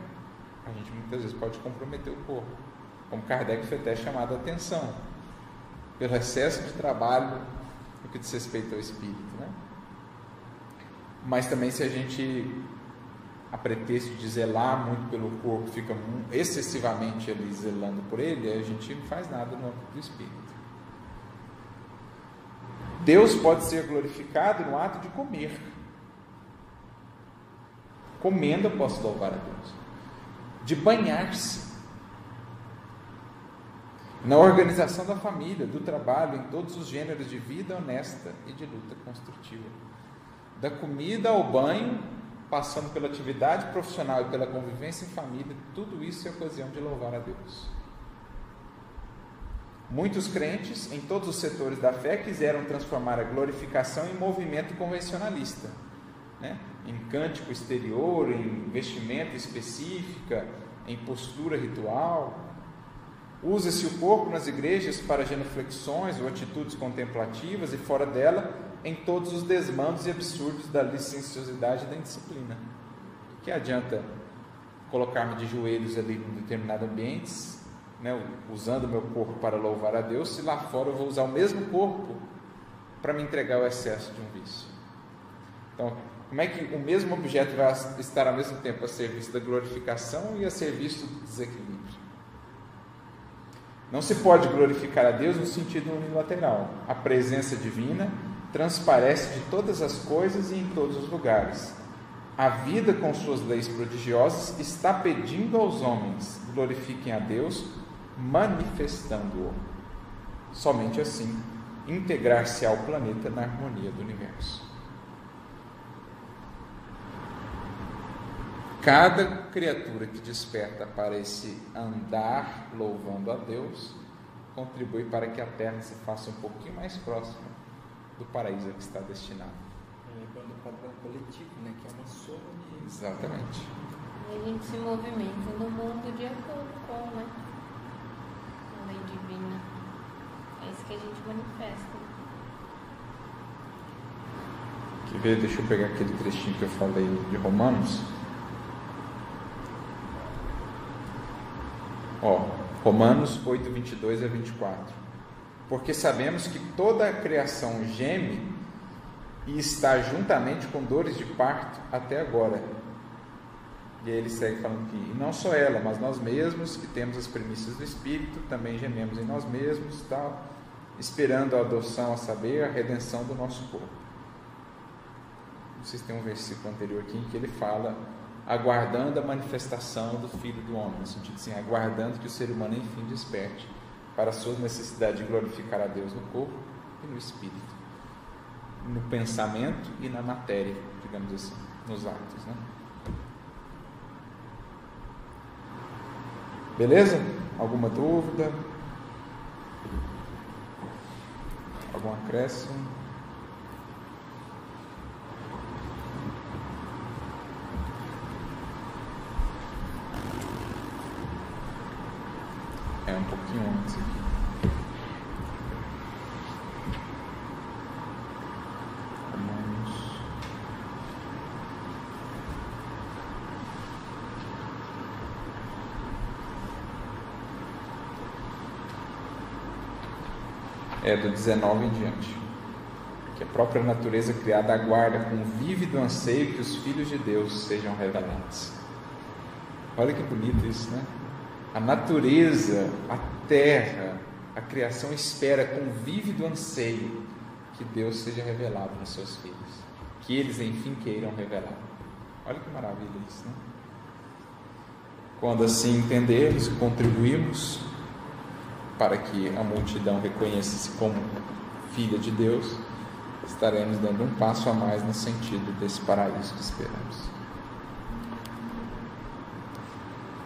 a gente muitas vezes pode comprometer o corpo como Kardec foi até chamado a atenção, pelo excesso de trabalho no que diz respeito ao espírito. Né? Mas também se a gente, a pretexto de zelar muito pelo corpo, fica excessivamente ali zelando por ele, a gente não faz nada no âmbito do espírito. Deus pode ser glorificado no ato de comer. Comendo eu posso louvar a Deus. De banhar-se na organização da família, do trabalho, em todos os gêneros de vida honesta e de luta construtiva. Da comida ao banho, passando pela atividade profissional e pela convivência em família, tudo isso é ocasião de louvar a Deus. Muitos crentes, em todos os setores da fé, quiseram transformar a glorificação em movimento convencionalista, né? em cântico exterior, em vestimenta específica, em postura ritual, Usa-se o corpo nas igrejas para genuflexões ou atitudes contemplativas e fora dela em todos os desmandos e absurdos da licenciosidade e da indisciplina. Que adianta colocar-me de joelhos ali em determinado ambiente, né, usando meu corpo para louvar a Deus, se lá fora eu vou usar o mesmo corpo para me entregar ao excesso de um vício? Então, como é que o mesmo objeto vai estar ao mesmo tempo a serviço da glorificação e a serviço do desequilíbrio? Não se pode glorificar a Deus no sentido unilateral. A presença divina transparece de todas as coisas e em todos os lugares. A vida, com suas leis prodigiosas, está pedindo aos homens glorifiquem a Deus, manifestando-o. Somente assim, integrar-se ao planeta na harmonia do universo. cada criatura que desperta para esse andar louvando a Deus contribui para que a terra se faça um pouquinho mais próxima do paraíso a que está destinado. Lembrando o padrão coletivo, né? que é uma soma de. Exatamente. E a gente se movimenta no mundo de acordo com né? a lei divina. É isso que a gente manifesta. Quer ver? Deixa eu pegar aquele trechinho que eu falei de Romanos. Ó, Romanos 8, 22 a 24. Porque sabemos que toda a criação geme e está juntamente com dores de parto até agora. E aí ele segue falando que e não só ela, mas nós mesmos que temos as premissas do Espírito, também gememos em nós mesmos, tal, esperando a adoção, a saber, a redenção do nosso corpo. Vocês têm um versículo anterior aqui em que ele fala aguardando a manifestação do Filho do Homem, no sentido assim, aguardando que o ser humano enfim desperte para a sua necessidade de glorificar a Deus no corpo e no espírito, no pensamento e na matéria, digamos assim, nos atos, né? Beleza? Alguma dúvida? Algum acréscimo? É um pouquinho antes aqui. Romanos. É do 19 em diante. Que a própria natureza criada aguarda com vívido anseio que os filhos de Deus sejam revelados. Olha que bonito isso, né? A natureza, a terra, a criação espera com vívido anseio que Deus seja revelado nos seus filhos, que eles enfim queiram revelar. Olha que maravilha isso, né? Quando assim entendemos e contribuímos para que a multidão reconheça-se como filha de Deus, estaremos dando um passo a mais no sentido desse paraíso que esperamos.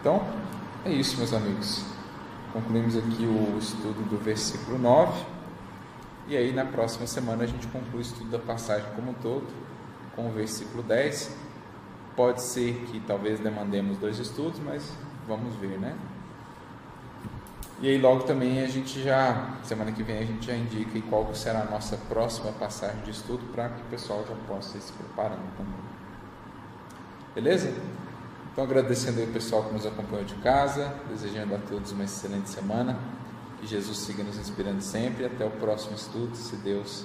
Então, é isso, meus amigos. Concluímos aqui o estudo do versículo 9. E aí, na próxima semana, a gente conclui o estudo da passagem como um todo, com o versículo 10. Pode ser que talvez demandemos dois estudos, mas vamos ver, né? E aí, logo também, a gente já, semana que vem, a gente já indica qual será a nossa próxima passagem de estudo para que o pessoal já possa ir se preparando também. Beleza? Então, agradecendo aí o pessoal que nos acompanhou de casa, desejando a todos uma excelente semana. Que Jesus siga nos inspirando sempre. Até o próximo estudo, se Deus